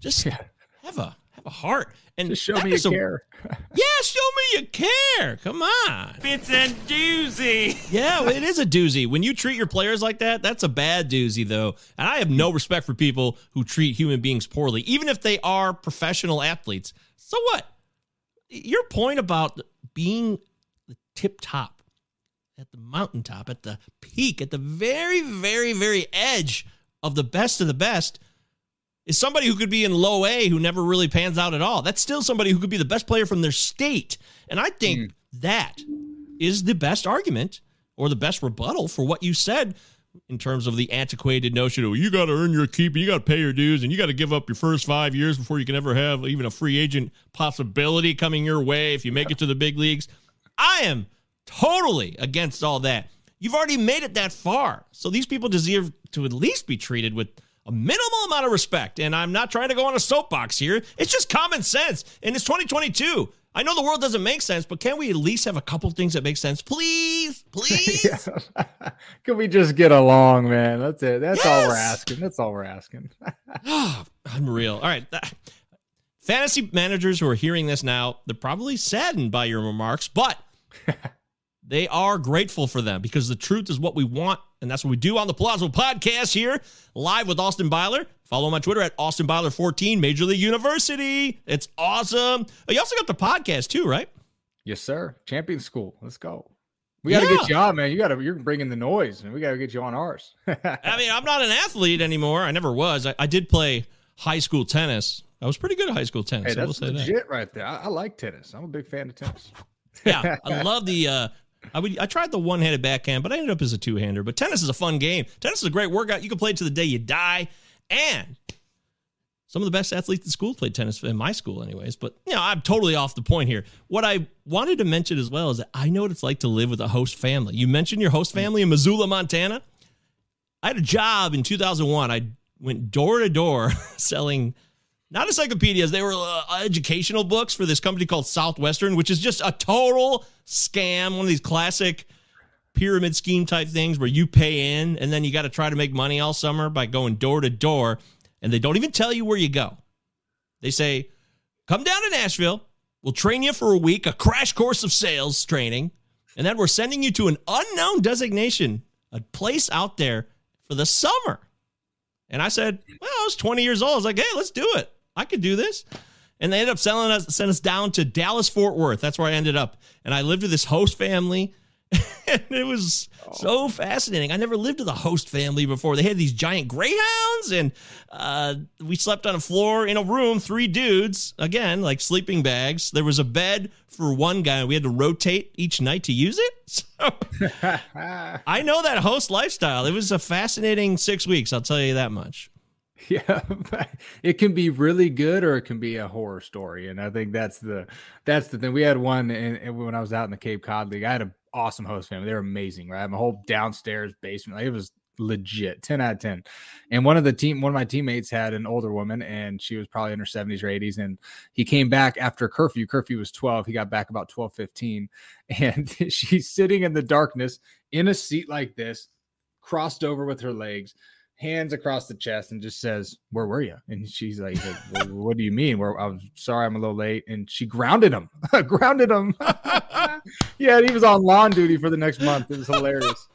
Just yeah. have a have a heart and just show me you a, care. yeah, show me you care. Come on, it's a doozy. Yeah, it is a doozy. When you treat your players like that, that's a bad doozy, though. And I have no respect for people who treat human beings poorly, even if they are professional athletes. So what? Your point about being the tip top, at the mountaintop, at the peak, at the very, very, very edge of the best of the best is somebody who could be in low A who never really pans out at all. That's still somebody who could be the best player from their state. And I think mm. that is the best argument or the best rebuttal for what you said in terms of the antiquated notion of you got to earn your keep and you got to pay your dues and you got to give up your first five years before you can ever have even a free agent possibility coming your way if you make it to the big leagues. I am totally against all that. You've already made it that far. So these people deserve to at least be treated with a minimal amount of respect. And I'm not trying to go on a soapbox here. It's just common sense. And it's 2022. I know the world doesn't make sense, but can we at least have a couple things that make sense? Please, please. can we just get along, man? That's it. That's yes! all we're asking. That's all we're asking. Unreal. All right. Fantasy managers who are hearing this now, they're probably saddened by your remarks, but They are grateful for them because the truth is what we want. And that's what we do on the Palazzo podcast here, live with Austin Byler. Follow him on Twitter at Austin Byler14, Major League University. It's awesome. You also got the podcast too, right? Yes, sir. Champion School. Let's go. We got to Yeah. get you on, man. You got to. You're bringing the noise, and we got to get you on ours. I mean, I'm not an athlete anymore. I never was. I, I did play high school tennis. I was pretty good at high school tennis. hey, I will that's say that. legit right there. I, I like tennis. I'm a big fan of tennis. Yeah, I love the. Uh, I would. I tried the one-handed backhand, but I ended up as a two-hander. But tennis is a fun game. Tennis is a great workout. You can play it to the day you die, and some of the best athletes in school played tennis in my school, anyways. But you know, I'm totally off the point here. What I wanted to mention as well is that I know what it's like to live with a host family. You mentioned your host family in Missoula, Montana. I had a job in 2001. I went door to door selling not encyclopedias, they were uh, educational books for this company called Southwestern, which is just a total scam. One of these classic pyramid scheme type things where you pay in and then you got to try to make money all summer by going door to door. And they don't even tell you where you go. They say, come down to Nashville. We'll train you for a week, a crash course of sales training. And then we're sending you to an unknown designation, a place out there for the summer. And I said, well, I was 20 years old. I was like, hey, let's do it. I could do this. And they ended up selling us, sent us down to Dallas, Fort Worth. That's where I ended up. And I lived with this host family. and it was so fascinating. I never lived with a host family before. They had these giant greyhounds, and uh, we slept on a floor in a room, three dudes, again, like sleeping bags. There was a bed for one guy, and we had to rotate each night to use it. So I know that host lifestyle. It was a fascinating six weeks, I'll tell you that much. Yeah, it can be really good or it can be a horror story, and I think that's the that's the thing. We had one and, when I was out in the Cape Cod League. I had an awesome host family. They're amazing, right? A whole downstairs basement. Like, it was legit, ten out of ten. And one of the team, one of my teammates had an older woman, and she was probably in her seventies or eighties. And he came back after curfew. Curfew was twelve. He got back about twelve fifteen, and she's sitting in the darkness in a seat like this, crossed over with her legs hands across the chest and just says, "Where were you?" And she's like, well, "What do you mean?" Where I was sorry, I'm a little late, and she grounded him, grounded him. yeah, he was on lawn duty for the next month. It was hilarious.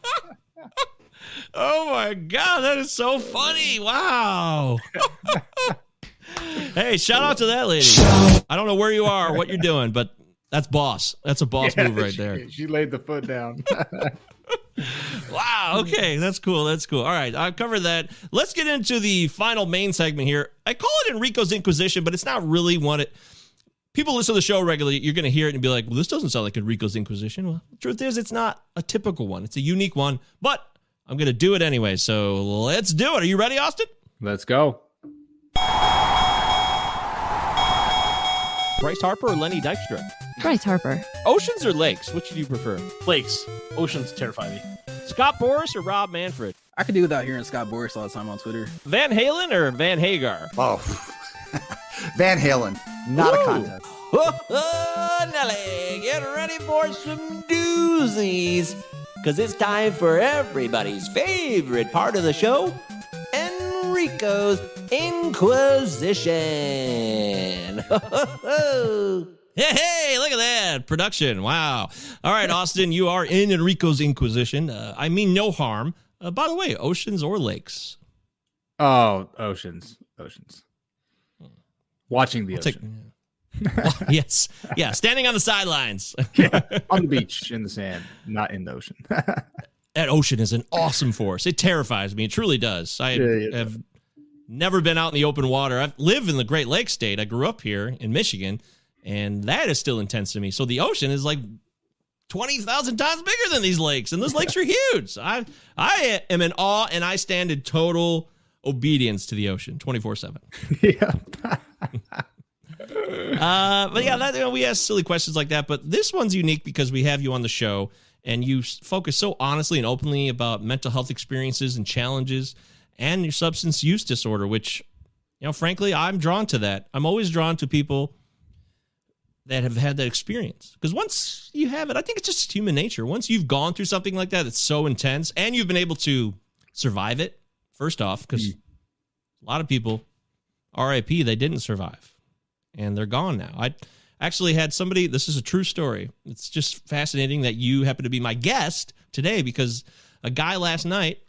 Oh my god, that is so funny! Wow. hey, shout out to that lady. I don't know where you are, or what you're doing, but that's boss. That's a boss Yeah, move right she- there. She laid the foot down. Wow. Okay, that's cool. That's cool. All right, I covered that. Let's get into the final main segment here. I call it Enrico's Inquisition, but it's not really what it. People listen to the show regularly. You're going to hear it and be like, "Well, this doesn't sound like Enrico's Inquisition." Well, the truth is, it's not a typical one. It's a unique one, but I'm going to do it anyway. So let's do it. Are you ready, Austin? Let's go. Bryce Harper or Lenny Dykstra? Bryce Harper. Oceans or lakes? Which do you prefer? Lakes. Oceans terrify me. Scott Boras or Rob Manfred? I could do without hearing Scott Boras all the time on Twitter. Van Halen or Van Hagar? Oh, Van Halen. Not a contest. Oh, Nelly, get ready for some doozies. Because it's time for everybody's favorite part of the show Enrico's Inquisition. Hey, hey, look at that production. Wow. All right, Austin, you are in Enrico's Inquisition. Uh, I mean, no harm. Uh, by the way, oceans or lakes? Oh, oceans, oceans. Watching the I'll take- ocean yes. Yeah, standing on the sidelines. on the beach in the sand, not in the ocean. that ocean is an awesome force. It terrifies me. It truly does. I Yeah, yeah. have never been out in the open water. I live in the Great Lakes state. I grew up here in Michigan, and that is still intense to me. So the ocean is like 20,000 times bigger than these lakes, and those lakes are huge. I I am in awe, and I stand in total obedience to the ocean 24 7. yeah. Uh, but yeah, that, you know, we ask silly questions like that. But this one's unique because we have you on the show and you focus so honestly and openly about mental health experiences and challenges and your substance use disorder, which, you know, frankly, I'm drawn to that. I'm always drawn to people that have had that experience because once you have it, I think it's just human nature. Once you've gone through something like that, it's so intense and you've been able to survive it, first off, because hmm. a lot of people, RIP, they didn't survive and they're gone now. I actually had somebody. This is a true story. It's just fascinating that you happen to be my guest today because a guy last night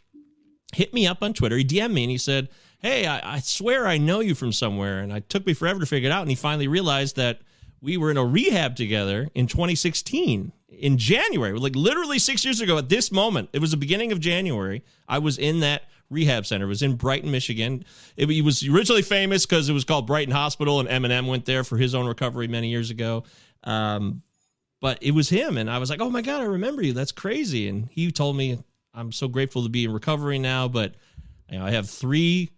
hit me up on Twitter. He DM'd me and he said, Hey, I, I swear I know you from somewhere. And it took me forever to figure it out. And he finally realized that we were in a rehab together in 2016 in January, like literally six years ago at this moment. It was the beginning of January. I was in that rehab center. It was in Brighton, Michigan. It, it was originally famous because it was called Brighton Hospital, and Eminem went there for his own recovery many years ago. Um, but it was him, and I was like, "Oh my god, I remember you. That's crazy." And he told me, "I'm so grateful to be in recovery now, but you know, I have three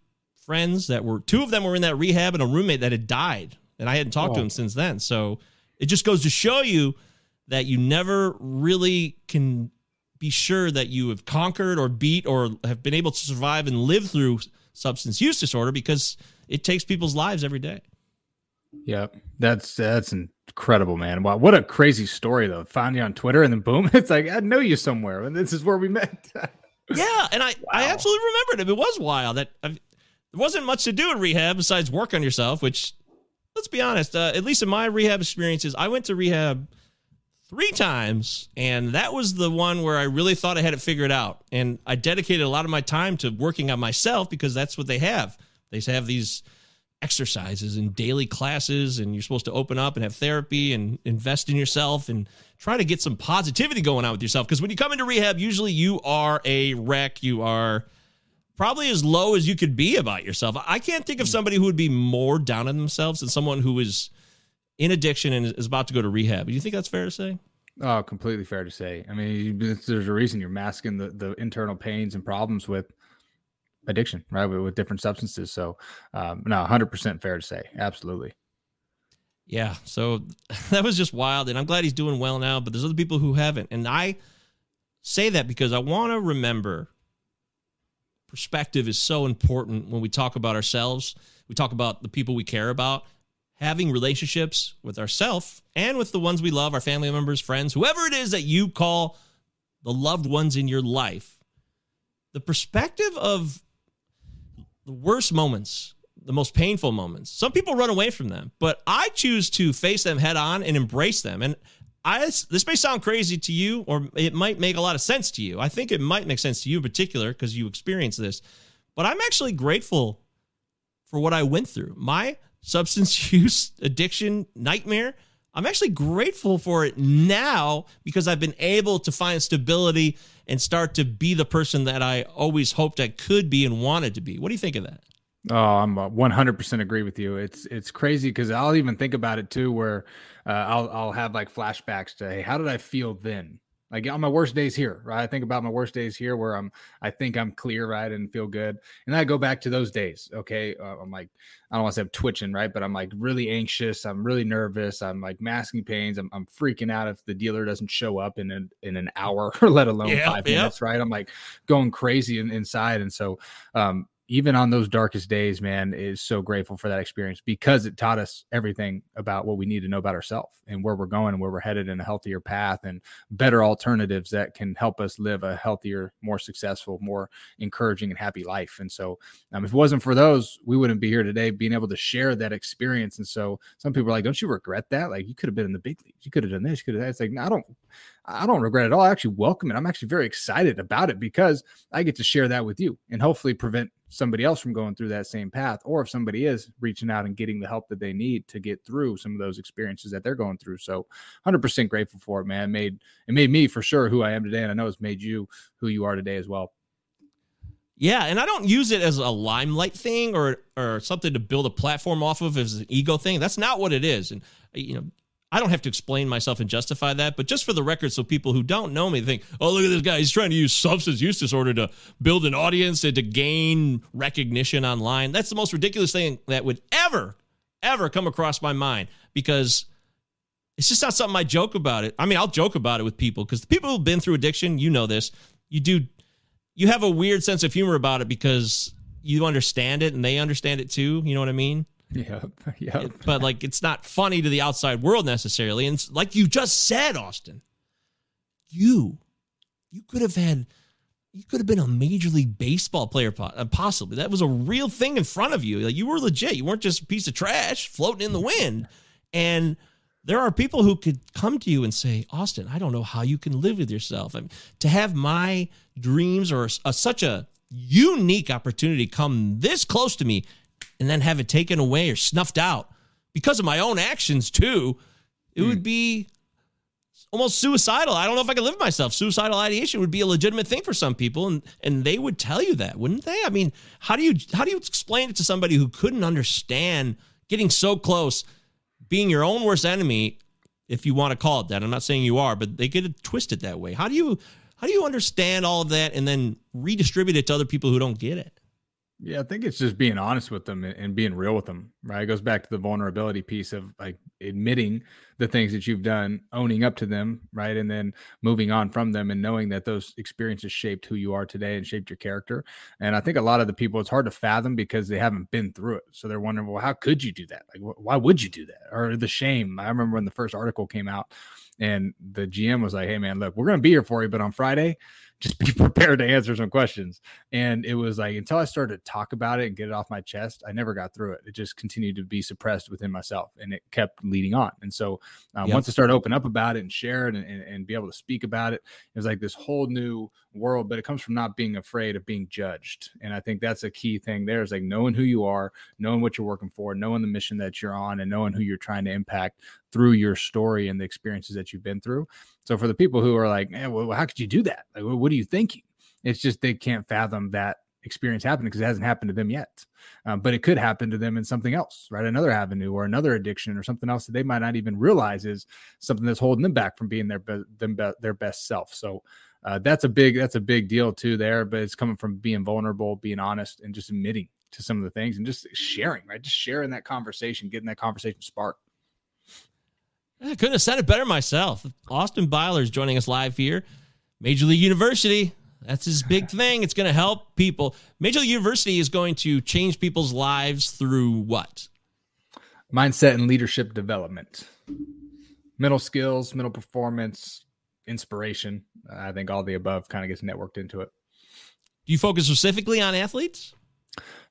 friends that were two of them were in that rehab, and a roommate that had died, and I hadn't talked to Oh. him since then. So it just goes to show you that you never really can be sure that you have conquered or beat or have been able to survive and live through substance use disorder because it takes people's lives every day. Yep, that's that's incredible, man. Wow, what a crazy story though. Found you on Twitter, and then boom, it's like I know you somewhere, and this is where we met. Yeah, and I, I absolutely remembered him. It was wild. That I, there wasn't much to do in rehab besides work on yourself. Which, let's be honest, uh, at least in my rehab experiences, I went to rehab three times, and that was the one where I really thought I had it figured out. And I dedicated a lot of my time to working on myself because that's what they have. They have these exercises and daily classes and you're supposed to open up and have therapy and invest in yourself and try to get some positivity going on with yourself because when you come into rehab usually you are a wreck you are probably as low as you could be about yourself i can't think of somebody who would be more down on themselves than someone who is in addiction and is about to go to rehab do you think that's fair to say Oh, completely fair to say. I mean, there's a reason you're masking the, the internal pains and problems with addiction, right? With, with different substances. So, um, no, 100% fair to say. Absolutely. Yeah, so that was just wild, and I'm glad he's doing well now. But there's other people who haven't, and I say that because I want to remember perspective is so important when we talk about ourselves. We talk about the people we care about, having relationships with ourselves and with the ones we love, our family members, friends, whoever it is that you call the loved ones in your life. The perspective of the worst moments, the most painful moments. Some people run away from them, but I choose to face them head on and embrace them. And I this may sound crazy to you, or it might make a lot of sense to you. I think it might make sense to you in particular because you experienced this. But I'm actually grateful for what I went through. My substance use addiction nightmare. I'm actually grateful for it now because I've been able to find stability and start to be the person that I always hoped I could be and wanted to be. What do you think of that? Oh, I'm uh, 100% agree with you. It's it's crazy because I'll even think about it too, where uh, I'll I'll have like flashbacks to hey, how did I feel then? Like on my worst days here, right? I think about my worst days here where I'm I think I'm clear, right, and feel good, and I go back to those days. Okay, uh, I'm like I don't want to say I'm twitching, right, but I'm like really anxious. I'm really nervous. I'm like masking pains. I'm I'm freaking out if the dealer doesn't show up in an in an hour, let alone Yeah, five yeah. minutes, right? I'm like going crazy in, inside, and so um, even on those darkest days, man, is so grateful for that experience because it taught us everything about what we need to know about ourselves and where we're going and where we're headed in a healthier path and better alternatives that can help us live a healthier, more successful, more encouraging and happy life. And so, um, if it wasn't for those, we wouldn't be here today being able to share that experience. And so, some people are like, "Don't you regret that? Like, you could have been in the big leagues. You could have done this. You could have that." It's like, no, I don't. I don't regret it at all. I actually welcome it. I'm actually very excited about it because I get to share that with you and hopefully prevent somebody else from going through that same path. Or if somebody is reaching out and getting the help that they need to get through some of those experiences that they're going through. So 100% grateful for it, man. It made it made me for sure who I am today. And I know it's made you who you are today as well. Yeah, and I don't use it as a limelight thing or or something to build a platform off of as an ego thing. That's not what it is. And you know, I don't have to explain myself and justify that, but just for the record, so people who don't know me think, "Oh, look at this guy! He's trying to use substance use disorder to build an audience and to gain recognition online." That's the most ridiculous thing that would ever, ever come across my mind because it's just not something I joke about it. I mean, I'll joke about it with people because the people who've been through addiction, you know this. You do, you have a weird sense of humor about it because you understand it and they understand it too. You know what I mean? Yeah, yeah. But like, it's not funny to the outside world necessarily. And like you just said, Austin, you, you could have had, you could have been a major league baseball player, uh, possibly. That was a real thing in front of you. Like you were legit. You weren't just a piece of trash floating in the wind. And there are people who could come to you and say, Austin, I don't know how you can live with yourself. I mean, to have my dreams or a, such a unique opportunity come this close to me and then have it taken away or snuffed out because of my own actions too, it would hmm. be almost suicidal. I don't know if I could live with myself. Suicidal ideation would be a legitimate thing for some people, and and they would tell you that, wouldn't they? I mean, how do you how do you explain it to somebody who couldn't understand getting so close, being your own worst enemy, if you want to call it that? I'm not saying you are, but they get it twisted that way. How do you how do you understand all of that and then redistribute it to other people who don't get it? Yeah, I think it's just being honest with them and, being real with them, right? It goes back to the vulnerability piece of like admitting the things that you've done, owning up to them, right? And then moving on from them and knowing that those experiences shaped who you are today and shaped your character. And I think a lot of the people, it's hard to fathom because they haven't been through it. So they're wondering, well, how could you do that? Like, wh- why would you do that? Or the shame. I remember when the first article came out and the GM was like, hey, man, look, we're going to be here for you, but on Friday, just be prepared to answer some questions. And it was like until I started to talk about it and get it off my chest, I never got through it. It just continued to be suppressed within myself and it kept leading on. And so um, Yep. once I started to open up about it and share it and, and, and be able to speak about it, it was like this whole new world, but it comes from not being afraid of being judged. And I think that's a key thing there is like knowing who you are, knowing what you're working for, knowing the mission that you're on, and knowing who you're trying to impact through your story and the experiences that you've been through. So for the people who are like, man, well, how could you do that? Like, what are you thinking? It's just they can't fathom that experience happening because it hasn't happened to them yet. Um, but it could happen to them in something else, right? Another avenue or another addiction or something else that they might not even realize is something that's holding them back from being their be- them be- their best self. So uh, that's a big that's a big deal too there. But it's coming from being vulnerable, being honest, and just admitting to some of the things and just sharing, right? Just sharing that conversation, getting that conversation sparked. I couldn't have said it better myself. Austin Byler is joining us live here. Major League University. That's his big thing. It's going to help people. Major League University is going to change people's lives through what? mindset and leadership development mental skills mental performance inspiration i think all the above kind of gets networked into it Do you focus specifically on athletes?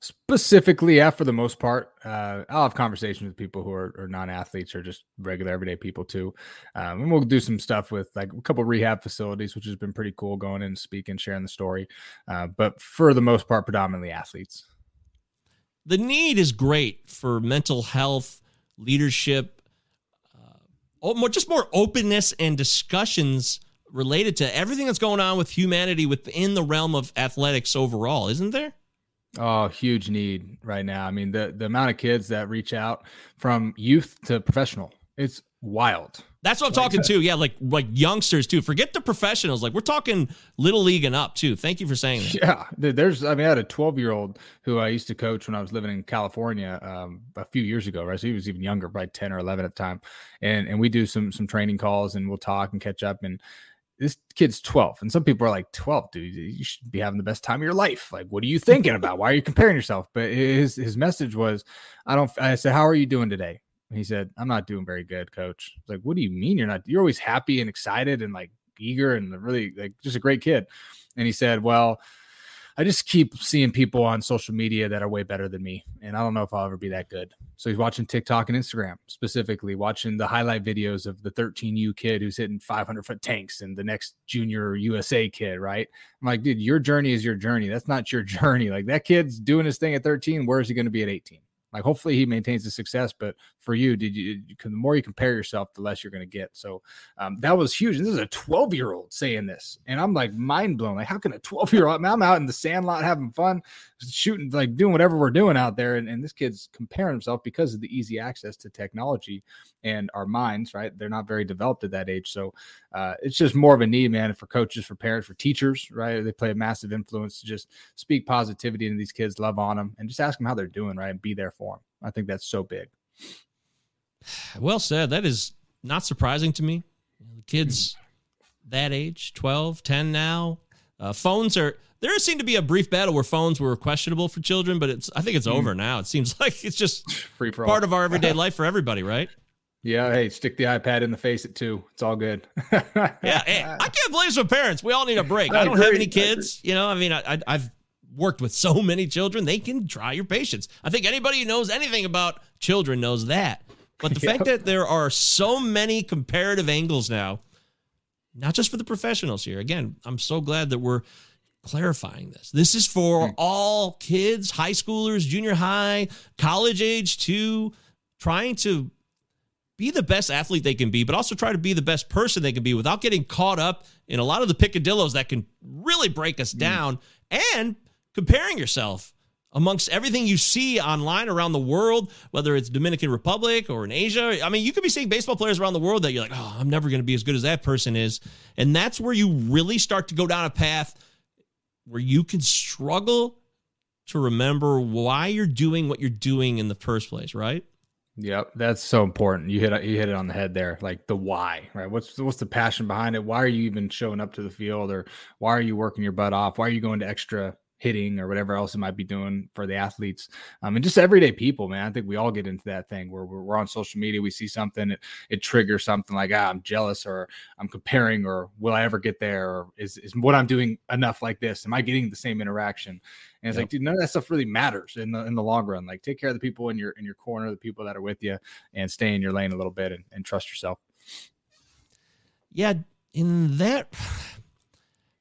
Specifically yeah for the most part uh, i'll have conversations with people who are, are non-athletes or just regular everyday people too um, and we'll do some stuff with like a couple rehab facilities which has been pretty cool going in and speaking sharing the story uh, but for the most part predominantly athletes The need is great for mental health, leadership, uh, more, just more openness and discussions related to everything that's going on with humanity within the realm of athletics overall, isn't there? Oh, huge need right now. I mean, the the amount of kids that reach out from youth to professional, it's wild. That's what I'm talking to. Yeah, like like youngsters too. Forget the professionals. Like we're talking little league and up too. Thank you for saying that. Yeah, there's. I mean, I had a 12 year old who I used to coach when I was living in California um, a few years ago. Right, so he was even younger, probably 10 or 11 at the time. And and we do some some training calls and we'll talk and catch up. And this kid's 12, and some people are like, 12, dude, you should be having the best time of your life. Like, what are you thinking about? Why are you comparing yourself? But his his message was, I don't. I said, how are you doing today? And he said, I'm not doing very good, coach. Like, what do you mean you're not? You're always happy and excited and like eager and really like just a great kid. And he said, well, I just keep seeing people on social media that are way better than me. And I don't know if I'll ever be that good. So he's watching TikTok and Instagram, specifically watching the highlight videos of the 13U kid who's hitting 500 foot tanks and the next junior USA kid, right? I'm like, dude, your journey is your journey. That's not your journey. Like that kid's doing his thing at 13. Where is he going to be at 18? Like, hopefully he maintains the success. But for you, did you, you- the more you compare yourself, the less you're going to get. So um, that was huge. And this is a 12 year old saying this. And I'm like mind blown. Like, how can a 12 year old, I'm out in the sandlot having fun, shooting, like doing whatever we're doing out there. And, and this kid's comparing himself because of the easy access to technology and our minds, right? They're not very developed at that age. So uh, it's just more of a need, man, for coaches, for parents, for teachers, right? They play a massive influence to just speak positivity into these kids, love on them, and just ask them how they're doing, right? And be there for them. I think that's so big. Well said. That is not surprising to me. The kids that age, 12, 10 now, uh, phones are. There seemed to be a brief battle where phones were questionable for children, but it's. I think it's hmm. over now. It seems like it's just free for part all. of our everyday life for everybody, right? Yeah, hey, stick the iPad in the face at two. It's all good. Yeah, hey, I can't blame some parents. We all need a break. I, I don't have any kids. You know, I mean, I, I, I've worked with so many children. They can try your patience. I think anybody who knows anything about children knows that. But the fact that there are so many comparative angles now, not just for the professionals here. Again, I'm so glad that we're clarifying this. This is for hmm. all kids, high schoolers, junior high, college age too, trying to be the best athlete they can be, but also try to be the best person they can be without getting caught up in a lot of the picadillos that can really break us hmm. down and comparing yourself amongst everything you see online around the world, whether it's Dominican Republic or in Asia. I mean, you could be seeing baseball players around the world that you're like, oh, I'm never going to be as good as that person is. And that's where you really start to go down a path where you can struggle to remember why you're doing what you're doing in the first place, right? Yep, that's so important. You hit it, you hit it on the head there. Like the why, right? What's what's the passion behind it? Why are you even showing up to the field, or why are you working your butt off? Why are you going to extra hitting or whatever else it might be doing for the athletes um, and just everyday people man. I think we all get into that thing where we're, we're on social media we see something it, it triggers something like ah, i'm jealous or i'm comparing or will i ever get there? or is, is what i'm doing enough like this? Am i getting the same interaction? And it's yep. like dude none of that stuff really matters in the in the long run. Like take care of the people in your in your corner the people that are with you and stay in your lane a little bit and, and trust yourself. Yeah in that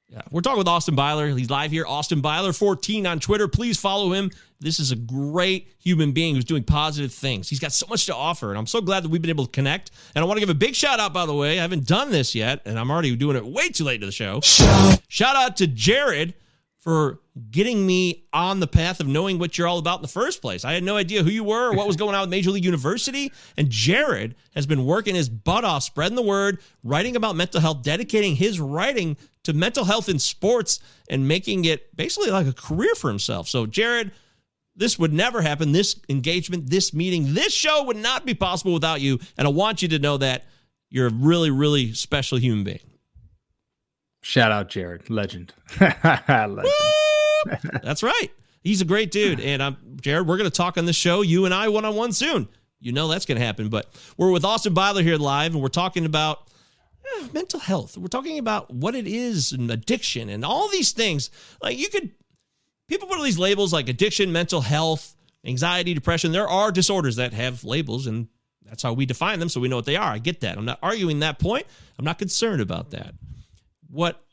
yeah, we're talking with Austin Byler. He's live here. Austin Byler 14 on Twitter. Please follow him. This is a great human being who's doing positive things. He's got so much to offer, and I'm so glad that we've been able to connect. And I want to give a big shout out, by the way. I haven't done this yet, and I'm already doing it way too late to the show. Shout out to Jared for getting me on the path of knowing what you're all about in the first place. I had no idea who you were or what was going on with Major League University. And Jared has been working his butt off, spreading the word, writing about mental health, dedicating his writing to mental health in sports and making it basically like a career for himself. So, Jared, this would never happen. This engagement, this meeting, this show would not be possible without you. And I want you to know that you're a really, really special human being. Shout out Jared, legend. legend. That's right. He's a great dude. And I'm Jared, we're going to talk on the show, you and I one on one soon. You know that's going to happen. But we're with Austin Byler here live, and we're talking about eh, mental health. We're talking about what it is and addiction and all these things. Like you could, people put all these labels like addiction, mental health, anxiety, depression. There are disorders that have labels, and that's how we define them. So we know what they are. I get that. I'm not arguing that point. I'm not concerned about that. What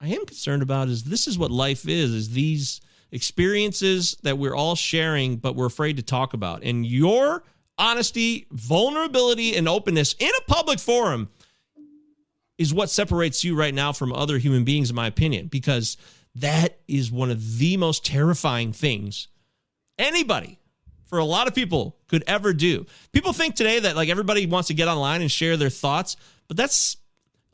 I am concerned about is this is what life is, is these experiences that we're all sharing, but we're afraid to talk about. And your honesty, vulnerability, and openness in a public forum is what separates you right now from other human beings, in my opinion, because that is one of the most terrifying things anybody for a lot of people could ever do. People think today that like everybody wants to get online and share their thoughts, but that's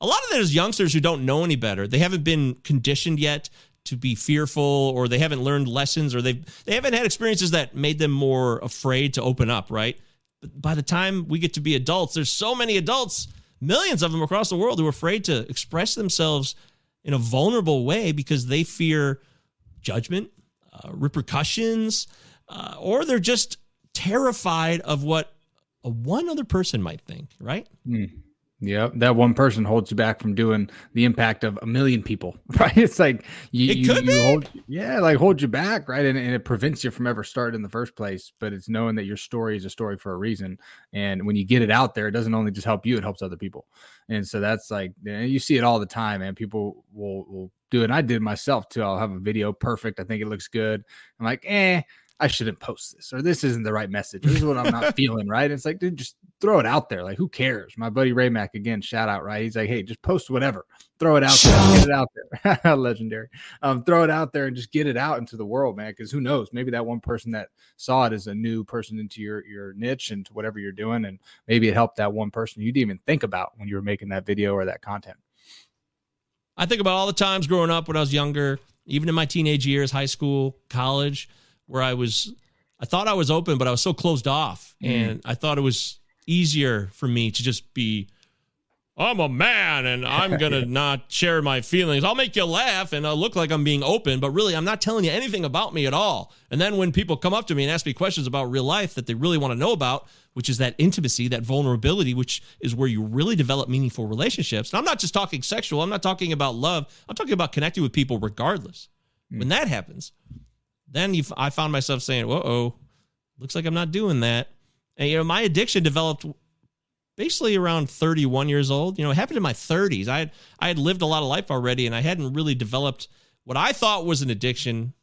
a lot of that is youngsters who don't know any better. They haven't been conditioned yet to be fearful or they haven't learned lessons or they they haven't had experiences that made them more afraid to open up, right? But by the time we get to be adults, there's so many adults, millions of them across the world who are afraid to express themselves in a vulnerable way because they fear judgment, uh, repercussions, uh, or they're just terrified of what a one other person might think, right? Mm. Yeah, that one person holds you back from doing the impact of a million people, right? It's like you, it you, you hold, yeah, like hold you back, right? And, and it prevents you from ever starting in the first place. But it's knowing that your story is a story for a reason, and when you get it out there, it doesn't only just help you; it helps other people. And so that's like you see it all the time, and people will will do it. And I did myself too. I'll have a video perfect. I think it looks good. I'm like, eh, I shouldn't post this, or this isn't the right message. This is what I'm not feeling, right? It's like, dude, just throw it out there. Like, who cares? My buddy Ray Mack again, shout out, right? He's like, hey, just post whatever, throw it out there, get it out there. Legendary. Um, throw it out there and just get it out into the world, man. Because who knows? Maybe that one person that saw it is a new person into your your niche and to whatever you're doing, and maybe it helped that one person you didn't even think about when you were making that video or that content. I think about all the times growing up when I was younger, even in my teenage years, high school, college where I was, I thought I was open, but I was so closed off. Mm. And I thought it was easier for me to just be, I'm a man and I'm going to not share my feelings. I'll make you laugh and I'll look like I'm being open, but really, I'm not telling you anything about me at all. And then when people come up to me and ask me questions about real life that they really want to know about, which is that intimacy, that vulnerability, which is where you really develop meaningful relationships. And I'm not just talking sexual, I'm not talking about love, I'm talking about connecting with people regardless. Mm. When that happens, then you, I found myself saying, "Whoa, oh, looks like I'm not doing that." And you know, my addiction developed basically around 31 years old. You know, it happened in my 30s. I had I had lived a lot of life already, and I hadn't really developed what I thought was an addiction,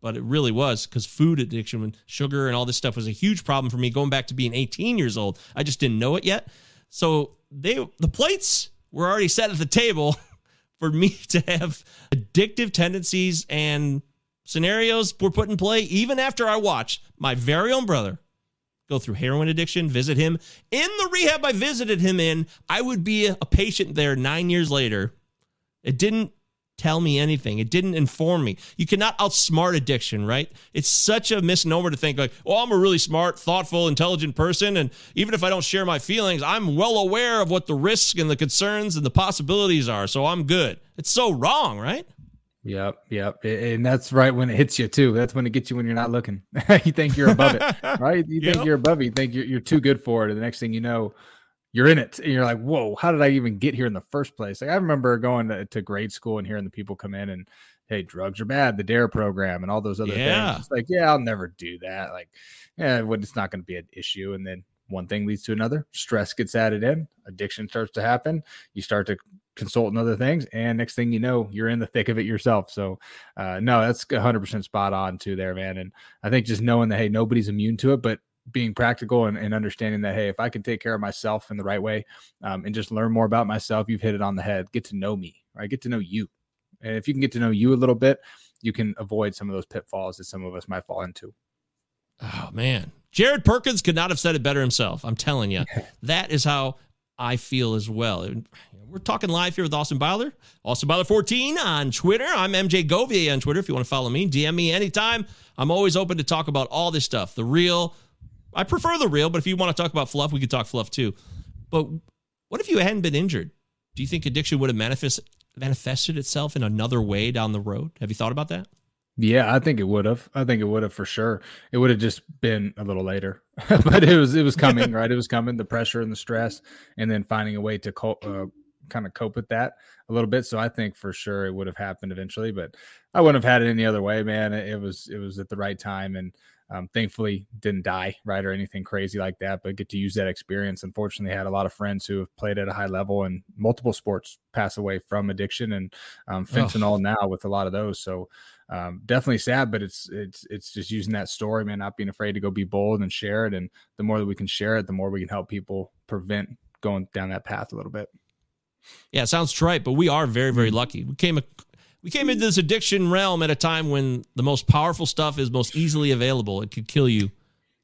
but it really was because food addiction, and sugar, and all this stuff was a huge problem for me. Going back to being 18 years old, I just didn't know it yet. So they the plates were already set at the table for me to have addictive tendencies and scenarios were put in play even after I watched my very own brother go through heroin addiction, visit him in the rehab I visited him in. I would be a patient there nine years later. It didn't tell me anything. It didn't inform me. You cannot outsmart addiction, right? It's such a misnomer to think like, "Oh, I'm a really smart, thoughtful, intelligent person and even if I don't share my feelings, I'm well aware of what the risks and the concerns and the possibilities are, so I'm good." It's so wrong, right? Yep, yep, and that's right when it hits you too. That's when it gets you when you're not looking. you think you're above it, right? You think you're above it. You think you're, you're too good for it, and the next thing you know, you're in it, and you're like, "Whoa, how did I even get here in the first place?" Like I remember going to, to grade school and hearing the people come in and, "Hey, drugs are bad," the Dare program, and all those other Yeah. things. It's like, yeah, I'll never do that. Like, yeah, it's not going to be an issue, and then one thing leads to another. Stress gets added in, addiction starts to happen. You start to consult on other things, and next thing you know, you're in the thick of it yourself. So, uh, no, that's 100% spot on too, there, man. And I think just knowing that hey, nobody's immune to it, but being practical and, and understanding that hey, if I can take care of myself in the right way, um, and just learn more about myself, you've hit it on the head. Get to know me, right? Get to know you, and if you can get to know you a little bit, you can avoid some of those pitfalls that some of us might fall into. Oh man, Jared Perkins could not have said it better himself. I'm telling you, that is how I feel as well. We're talking live here with Austin Byler, Austin Byler 14 on Twitter. I'm MJ Govier on Twitter. If you want to follow me, DM me anytime. I'm always open to talk about all this stuff. The real, I prefer the real, but if you want to talk about fluff, we could talk fluff too. But what if you hadn't been injured? Do you think addiction would have manifest, manifested itself in another way down the road? Have you thought about that? Yeah, I think it would have. I think it would have for sure. It would have just been a little later, but it was it was coming, right? It was coming. The pressure and the stress, and then finding a way to co- uh, kind of cope with that a little bit. So I think for sure it would have happened eventually, but I wouldn't have had it any other way, man. It, was it was at the right time, and um, thankfully didn't die, right, or anything crazy like that. But get to use that experience. Unfortunately, had a lot of friends who have played at a high level and multiple sports pass away from addiction and um, fentanyl now with a lot of those. So um, definitely sad, but it's it's it's just using that story, man, not being afraid to go be bold and share it. And the more that we can share it, the more we can help people prevent going down that path a little bit. Yeah, it sounds trite, but we are very, very hmm. lucky. We came we came into this addiction realm at a time when the most powerful stuff is most easily available. It could kill you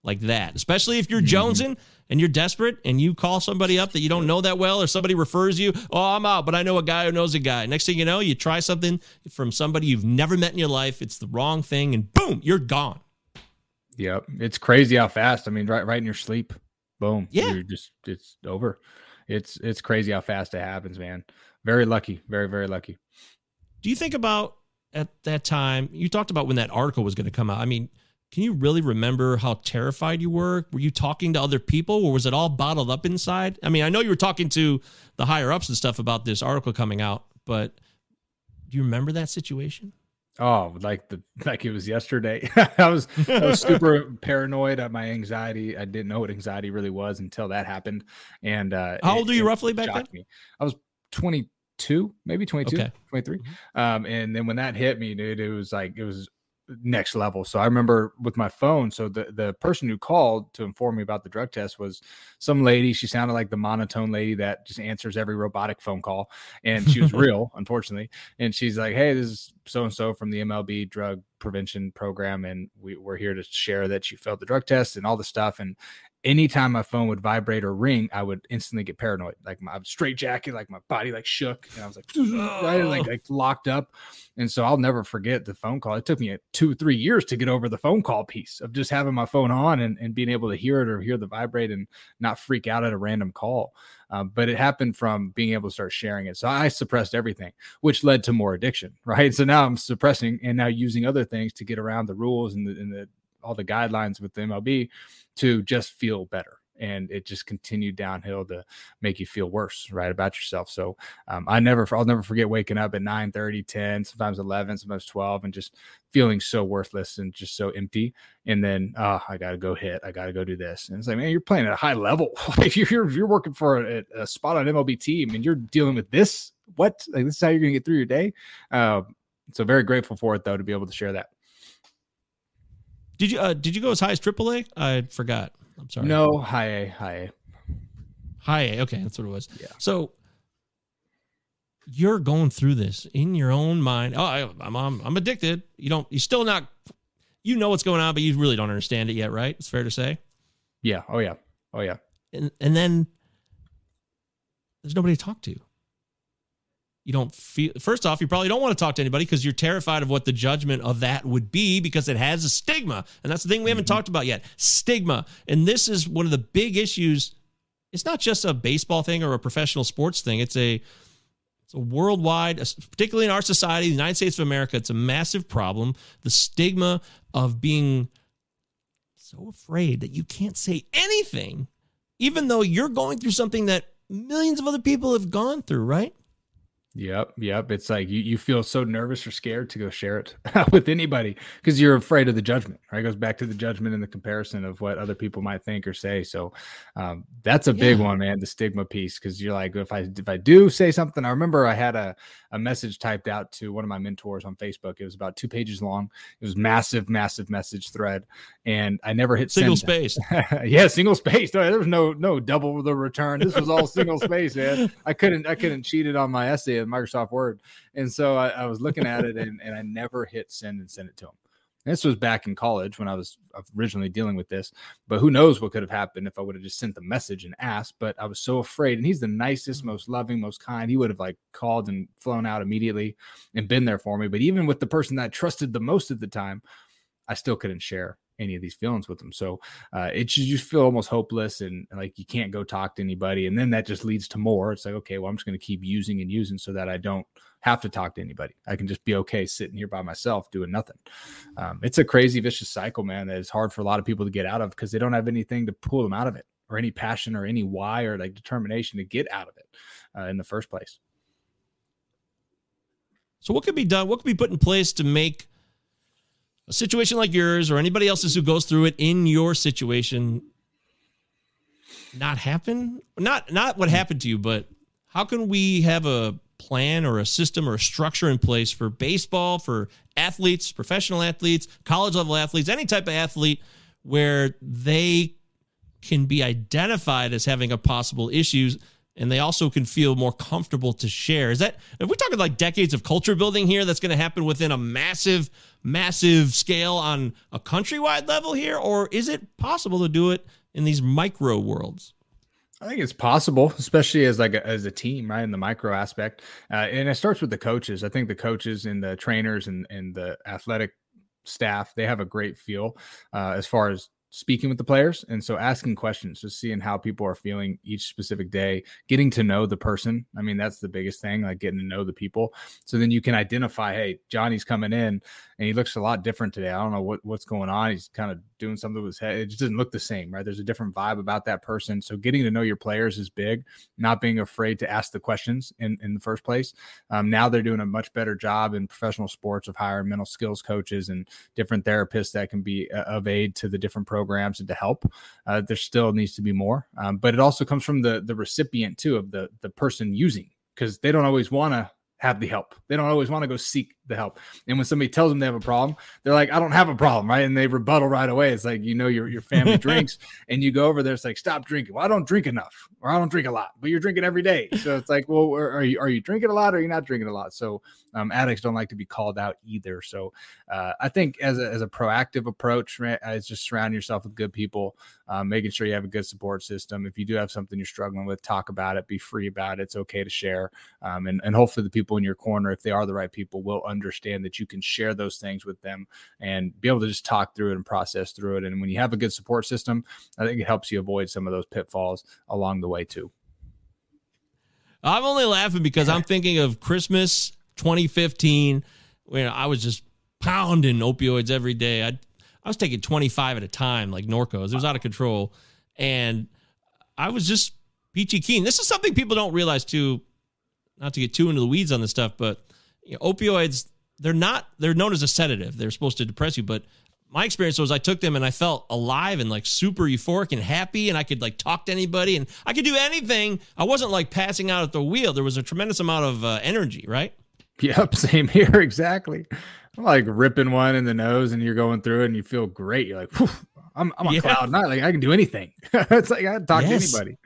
like that, especially if you're hmm. jonesing and you're desperate and you call somebody up that you don't know that well or somebody refers you. Oh, I'm out, but I know a guy who knows a guy. Next thing you know, you try something from somebody you've never met in your life. It's the wrong thing, and boom, you're gone. Yep, it's crazy how fast. I mean, right, right in your sleep, boom. Yeah. you're just it's over. It's it's crazy how fast it happens, man. Very lucky, very very lucky. Do you think about at that time? You talked about when that article was going to come out. I mean, can you really remember how terrified you were? Were you talking to other people or was it all bottled up inside? I mean, I know you were talking to the higher ups and stuff about this article coming out, but do you remember that situation? Oh, like the like it was yesterday. I was I was super paranoid at my anxiety. I didn't know what anxiety really was until that happened. And uh How it- old are you roughly back shocked Me. I was 22, maybe 22, Okay. 23. Um and then when that hit me, dude, it was like it was next level. So I remember with my phone. So the the person who called to inform me about the drug test was some lady. She sounded like the monotone lady that just answers every robotic phone call, and she was real, unfortunately. And she's like, "Hey, this is so and so from the MLB drug prevention program, and we, we're here to share that you failed the drug test and all the stuff." And anytime my phone would vibrate or ring, I would instantly get paranoid. Like my straight jacket, like my body like shook, and I was like, right, like, like locked up. And so I'll never forget the phone call. It took me two, three years to get over the phone call piece of just having my phone on and, and being able to hear it or hear the vibrate and not freak out at a random call. Um, but it happened from being able to start sharing it. So I suppressed everything, which led to more addiction, right? So now I'm suppressing and now using other things to get around the rules and the, and the all the guidelines with the MLB to just feel better. and it just continued downhill to make you feel worse, right, about yourself. So um, I never, I'll never forget waking up at 9 30, 10, sometimes 11, sometimes 12, and just feeling so worthless and just so empty. And then, oh, I got to go hit. I got to go do this. And it's like, man, you're playing at a high level. if you're, you're working for a, a spot on MLB team and you're dealing with this, what? Like, this is how you're going to get through your day. Uh, so very grateful for it though to be able to share that. Did you uh, did you go as high as AAA? I forgot. I'm sorry. No, high A, high A. High A. Okay, that's what it was. Yeah. So you're going through this in your own mind. Oh, I, I'm, I'm I'm addicted. You don't. You're still not. You know what's going on, but you really don't understand it yet, right? It's fair to say. Yeah. Oh yeah. Oh yeah. And and then there's nobody to talk to. You don't feel. First off, you probably don't want to talk to anybody because you're terrified of what the judgment of that would be because it has a stigma, and that's the thing we haven't mm-hmm. talked about yet. Stigma, and this is one of the big issues. It's not just a baseball thing or a professional sports thing. It's a it's a worldwide, particularly in our society, the United States of America, it's a massive problem. The stigma of being so afraid that you can't say anything, even though you're going through something that millions of other people have gone through, right? Yep, yep. It's like you, you feel so nervous or scared to go share it with anybody because you're afraid of the judgment. Right, it goes back to the judgment and the comparison of what other people might think or say. So um, that's a big Yeah. one, man. The stigma piece because you're like, if I if I do say something, I remember I had a a message typed out to one of my mentors on Facebook. It was about two pages long. It was massive, massive message thread, and I never hit Single send. space. yeah, single space. There was no no double the return. This was all single space, man. I couldn't I couldn't cheat it on my essay Microsoft Word, and so I, I was looking at it and, and I never hit send and send it to him. This was back in college when I was originally dealing with this, but who knows what could have happened if I would have just sent the message and asked. But I was so afraid, and he's the nicest, mm-hmm. most loving, most kind. He would have like called and flown out immediately and been there for me. But even with the person that I trusted the most at the time, I still couldn't share any of these feelings with them. So uh, it just you feel almost hopeless and like you can't go talk to anybody. And then that just leads to more. It's like, okay, well, I'm just going to keep using and using so that I don't have to talk to anybody. I can just be okay sitting here by myself doing nothing. Um, it's a crazy, vicious cycle, man, that is hard for a lot of people to get out of because they don't have anything to pull them out of it or any passion or any why or like determination to get out of it uh, in the first place. So what could be done? What could be put in place to make a situation like yours or anybody else's who goes through it in your situation not happen? Not not what happened to you, but how can we have a plan or a system or a structure in place for baseball, for athletes, professional athletes, college level athletes, any type of athlete where they can be identified as having a possible issues and they also can feel more comfortable to share. Is that if we're talking like decades of culture building here that's going to happen within a massive massive scale on a countrywide level here or is it possible to do it in these micro worlds? I think it's possible, especially as like a, as a team, right? In the micro aspect, uh, and it starts with the coaches. I think the coaches and the trainers and and the athletic staff they have a great feel uh, as far as speaking with the players, and so asking questions, just seeing how people are feeling each specific day, getting to know the person. I mean, that's the biggest thing, like getting to know the people. So then you can identify, hey, Johnny's coming in and he looks a lot different today. I don't know what, what's going on. He's kind of doing something with his head. It just doesn't look the same, right? There's a different vibe about that person. So getting to know your players is big, not being afraid to ask the questions in, in the first place. Um, now they're doing a much better job in professional sports of hiring mental skills coaches and different therapists that can be uh, of aid to the different programs and to help. Uh, there still needs to be more, um, but it also comes from the the recipient too of the the person using because they don't always want to have the help. They don't always want to go seek the help. And when somebody tells them they have a problem, they're like, I don't have a problem, right? And they rebuttal right away. It's like, you know, your, your family drinks and you go over there, it's like, stop drinking. Well, I don't drink enough or I don't drink a lot, but you're drinking every day. So it's like, well, are you, are you drinking a lot or are you not drinking a lot? So um, addicts don't like to be called out either. So uh, I think as a, as a proactive approach, right, is just surround yourself with good people, um, making sure you have a good support system. If you do have something you're struggling with, talk about it, be free about it. It's okay to share. Um, and, and hopefully the people in your corner, if they are the right people, will understand that you can share those things with them and be able to just talk through it and process through it. And when you have a good support system, I think it helps you avoid some of those pitfalls along the way too. I'm only laughing because I'm thinking of Christmas 2015 when I was just pounding opioids every day. I I was taking 25 at a time, like Norcos. It was out of control. And I was just peachy keen. This is something people don't realize too. Not to get too into the weeds on this stuff, but you know, opioids they're not they're known as a sedative. They're supposed to depress you, but my experience was I took them and I felt alive and like super euphoric and happy and I could like talk to anybody and I could do anything. I wasn't like passing out at the wheel. There was a tremendous amount of uh, energy, right? Yep, same here exactly. I'm like ripping one in the nose and you're going through it and you feel great. You're like, I'm I'm on Yeah. cloud nine. Like I can do anything. it's like I can talk Yes. to anybody.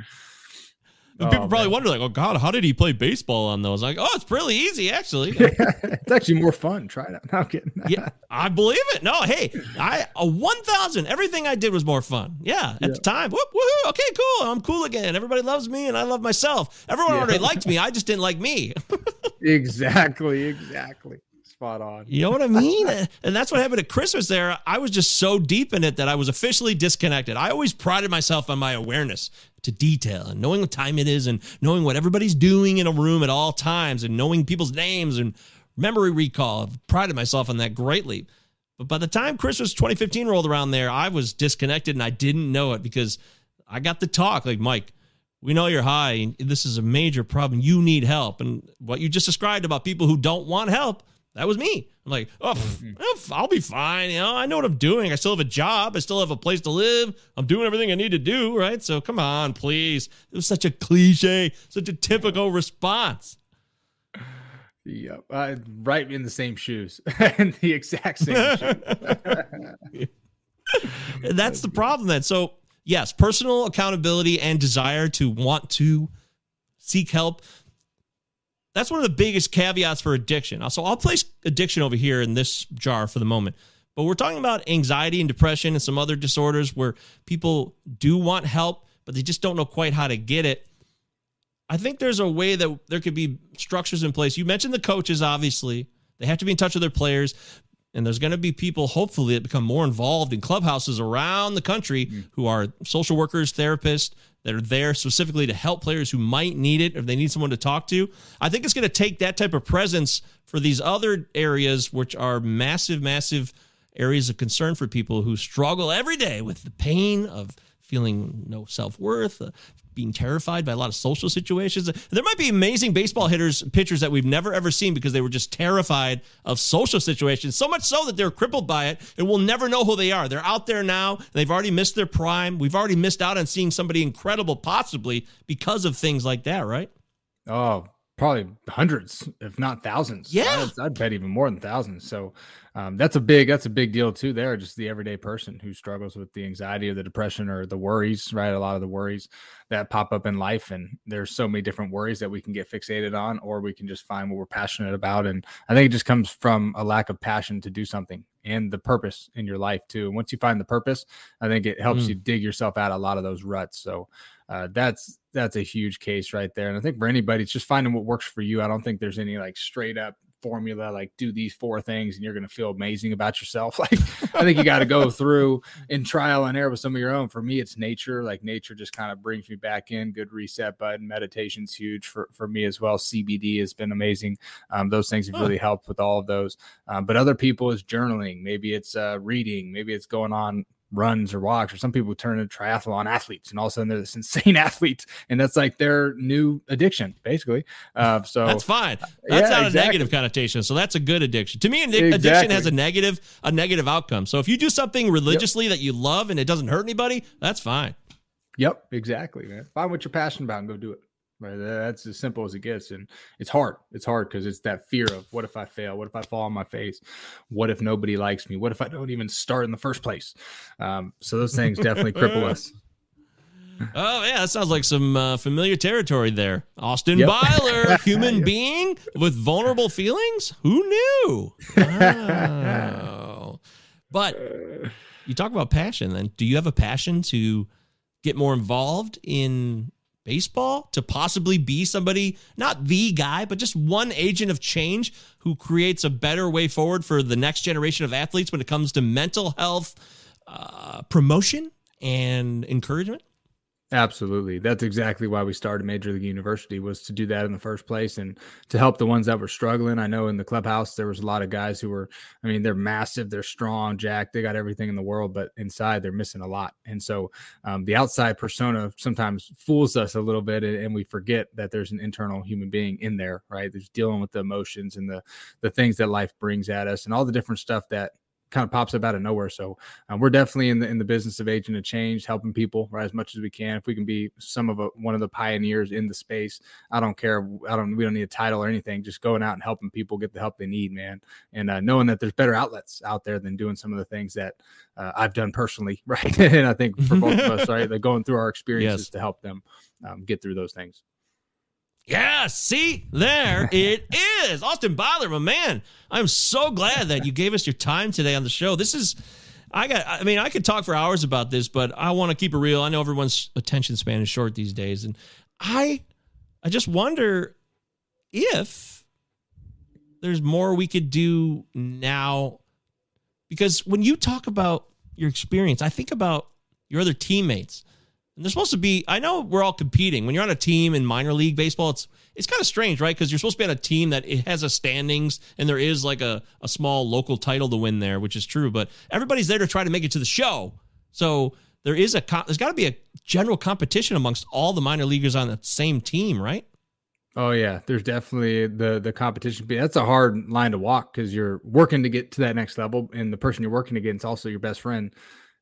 Oh, people probably wonder like, oh God, how did he play baseball on those? Like, oh, it's really easy actually. it's actually more fun. Try it out. No, I'm kidding. yeah, I believe it. No, hey, I a one thousand. Everything I did was more fun. Yeah, at the time. Whoop woohoo. Okay, cool. I'm cool again. Everybody loves me, and I love myself. Everyone Yeah. already liked me. I just didn't like me. exactly, exactly. Spot on. You know what I mean? and that's what happened at Christmas there. I was just so deep in it that I was officially disconnected. I always prided myself on my awareness to detail and knowing what time it is and knowing what everybody's doing in a room at all times and knowing people's names and memory recall. I've prided myself on that greatly. But by the time Christmas 2015 rolled around there, I was disconnected and I didn't know it because I got the talk like, Mike, we know you're high. This is a major problem. You need help. And what you just described about people who don't want help, that was me. I'm like, oh, pff, oh, I'll be fine. You know, I know what I'm doing. I still have a job. I still have a place to live. I'm doing everything I need to do. Right. So come on, please. It was such a cliche, such a typical response. Yep. Uh, right in the same shoes and the exact same shoes. That's the problem then. So, yes, personal accountability and desire to want to seek help. That's one of the biggest caveats for addiction. So, I'll place addiction over here in this jar for the moment. But we're talking about anxiety and depression and some other disorders where people do want help, but they just don't know quite how to get it. I think there's a way that there could be structures in place. You mentioned the coaches, obviously. They have to be in touch with their players. And there's going to be people, hopefully, that become more involved in clubhouses around the country mm-hmm. who are social workers, therapists that are there specifically to help players who might need it or they need someone to talk to. I think it's going to take that type of presence for these other areas, which are massive, massive areas of concern for people who struggle every day with the pain of feeling no self worth, uh, being terrified by a lot of social situations. There might be amazing baseball hitters, pitchers that we've never ever seen because they were just terrified of social situations, so much so that they're crippled by it and we'll never know who they are. They're out there now. They've already missed their prime. We've already missed out on seeing somebody incredible, possibly because of things like that, right? Oh, probably hundreds, if not thousands. Yeah. I'd, I'd bet even more than thousands. So um, that's a big that's a big deal too. There, just the everyday person who struggles with the anxiety or the depression or the worries, right? A lot of the worries that pop up in life, and there's so many different worries that we can get fixated on, or we can just find what we're passionate about. And I think it just comes from a lack of passion to do something and the purpose in your life too. And once you find the purpose, I think it helps Mm. you dig yourself out of a lot of those ruts. So uh, that's that's a huge case right there. And I think for anybody, it's just finding what works for you. I don't think there's any like straight up formula like do these four things and you're going to feel amazing about yourself. Like I think you got to go through in trial and error with some of your own. For me, it's nature. Like nature just kind of brings me back in. Good reset button. Meditation's huge for for me as well. CBD has been amazing. Um, those things have really helped with all of those. Um, but other people is journaling. Maybe it's uh, reading. Maybe it's going on runs or walks or some people turn into triathlon athletes and all of a sudden they're this insane athlete and that's like their new addiction basically uh so That's fine. That's Yeah, not a negative connotation. So that's a good addiction. To me, addic- addiction has a negative a negative outcome. So if you do something religiously that you love and it doesn't hurt anybody, that's fine. Yep, exactly, man. Find what you're passionate about and go do it. Right, that's as simple as it gets, and it's hard. It's hard because it's that fear of what if I fail? What if I fall on my face? What if nobody likes me? What if I don't even start in the first place? Um, so those things definitely cripple us. Oh yeah, that sounds like some uh, familiar territory there. Austin Yep. Byler, human being with vulnerable feelings. Who knew? Wow. But you talk about passion. Then, do you have a passion to get more involved in baseball? To possibly be somebody, not the guy, but just one agent of change who creates a better way forward for the next generation of athletes when it comes to mental health uh, promotion and encouragement. Absolutely. That's exactly why we started Major League University was to do that in the first place and to help the ones that were struggling. I know in the clubhouse there was a lot of guys who were I mean they're massive, they're strong, Jack, they got everything in the world, but inside they're missing a lot. And so um, the outside persona sometimes fools us a little bit and, and we forget that there's an internal human being in there, right? There's dealing with the emotions and the the things that life brings at us and all the different stuff that kind of pops up out of nowhere. So um, we're definitely in the in the business of agent of change, helping people right as much as we can. If we can be some of a, one of the pioneers in the space, I don't care. I don't. We don't need a title or anything. Just going out and helping people get the help they need, man. And uh, knowing that there's better outlets out there than doing some of the things that uh, I've done personally, right? and I think for both of us, right, they're going through our experiences yes. to help them um, get through those things. Yeah, see, there it is. Austin Byler, my man. I'm so glad that you gave us your time today on the show. This is I got I mean, I could talk for hours about this, but I want to keep it real. I know everyone's attention span is short these days, and I I just wonder if there's more we could do now because when you talk about your experience, I think about your other teammates and they're supposed to be. I know we're all competing. When you're on a team in minor league baseball, it's it's kind of strange, right? Because you're supposed to be on a team that it has a standings, and there is like a a small local title to win there, which is true. But everybody's there to try to make it to the show. So there is a there's got to be a general competition amongst all the minor leaguers on the same team, right? Oh yeah, there's definitely the the competition. That's a hard line to walk because you're working to get to that next level, and the person you're working against also your best friend,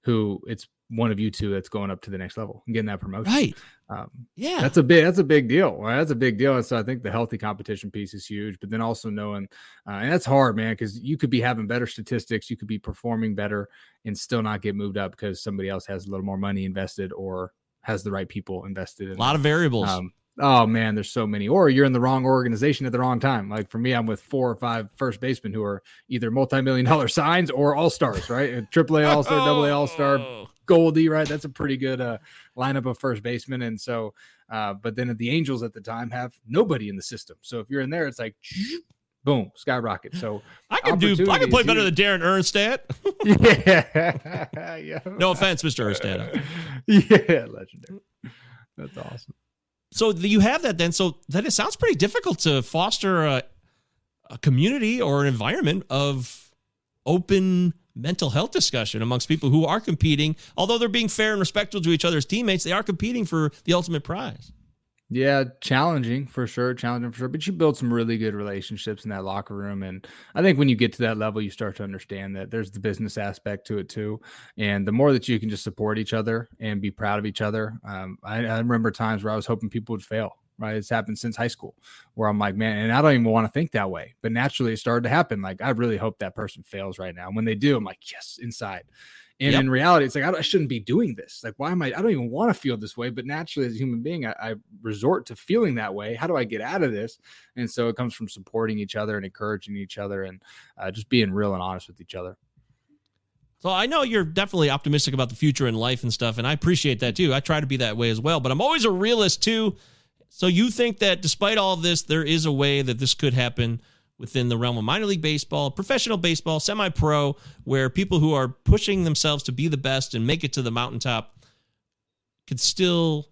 who it's one of you two that's going up to the next level and getting that promotion. Right. Um, yeah. That's a big, that's a big deal. Right? That's a big deal. And so I think the healthy competition piece is huge, but then also knowing, uh, and that's hard, man, because you could be having better statistics, you could be performing better and still not get moved up because somebody else has a little more money invested or has the right people invested in a lot of variables. Um, oh man, there's so many. Or you're in the wrong organization at the wrong time. Like for me, I'm with four or five first basemen who are either multi-million dollar signs or all stars, right? Triple A all star, double A all star, Goldie, right? That's a pretty good uh, lineup of first basemen. And so, uh, but then the Angels at the time have nobody in the system. So if you're in there, it's like boom, skyrocket. So I can do I can play better than Darren Erstad. yeah. yeah. No offense, Mr. Erstad. yeah, legendary. That's awesome. So you have that then. So that it sounds pretty difficult to foster a, a community or an environment of open mental health discussion amongst people who are competing. Although they're being fair and respectful to each other's teammates, they are competing for the ultimate prize. Yeah, challenging for sure, challenging for sure. But you build some really good relationships in that locker room, and I think when you get to that level, you start to understand that there's the business aspect to it too. And the more that you can just support each other and be proud of each other, um, I, I remember times where I was hoping people would fail right? It's happened since high school where I'm like, man, and I don't even want to think that way. But naturally, it started to happen. Like, I really hope that person fails right now. And when they do, I'm like, yes, inside. And yep. in reality, it's like, I, I, shouldn't be doing this. Like, why am I? I don't even want to feel this way. But naturally, as a human being, I, I resort to feeling that way. How do I get out of this? And so it comes from supporting each other and encouraging each other and uh, just being real and honest with each other. So I know you're definitely optimistic about the future and life and stuff, and I appreciate that too. I try to be that way as well, but I'm always a realist too. So you think that despite all this, there is a way that this could happen within the realm of minor league baseball, professional baseball, semi pro, where people who are pushing themselves to be the best and make it to the mountaintop could still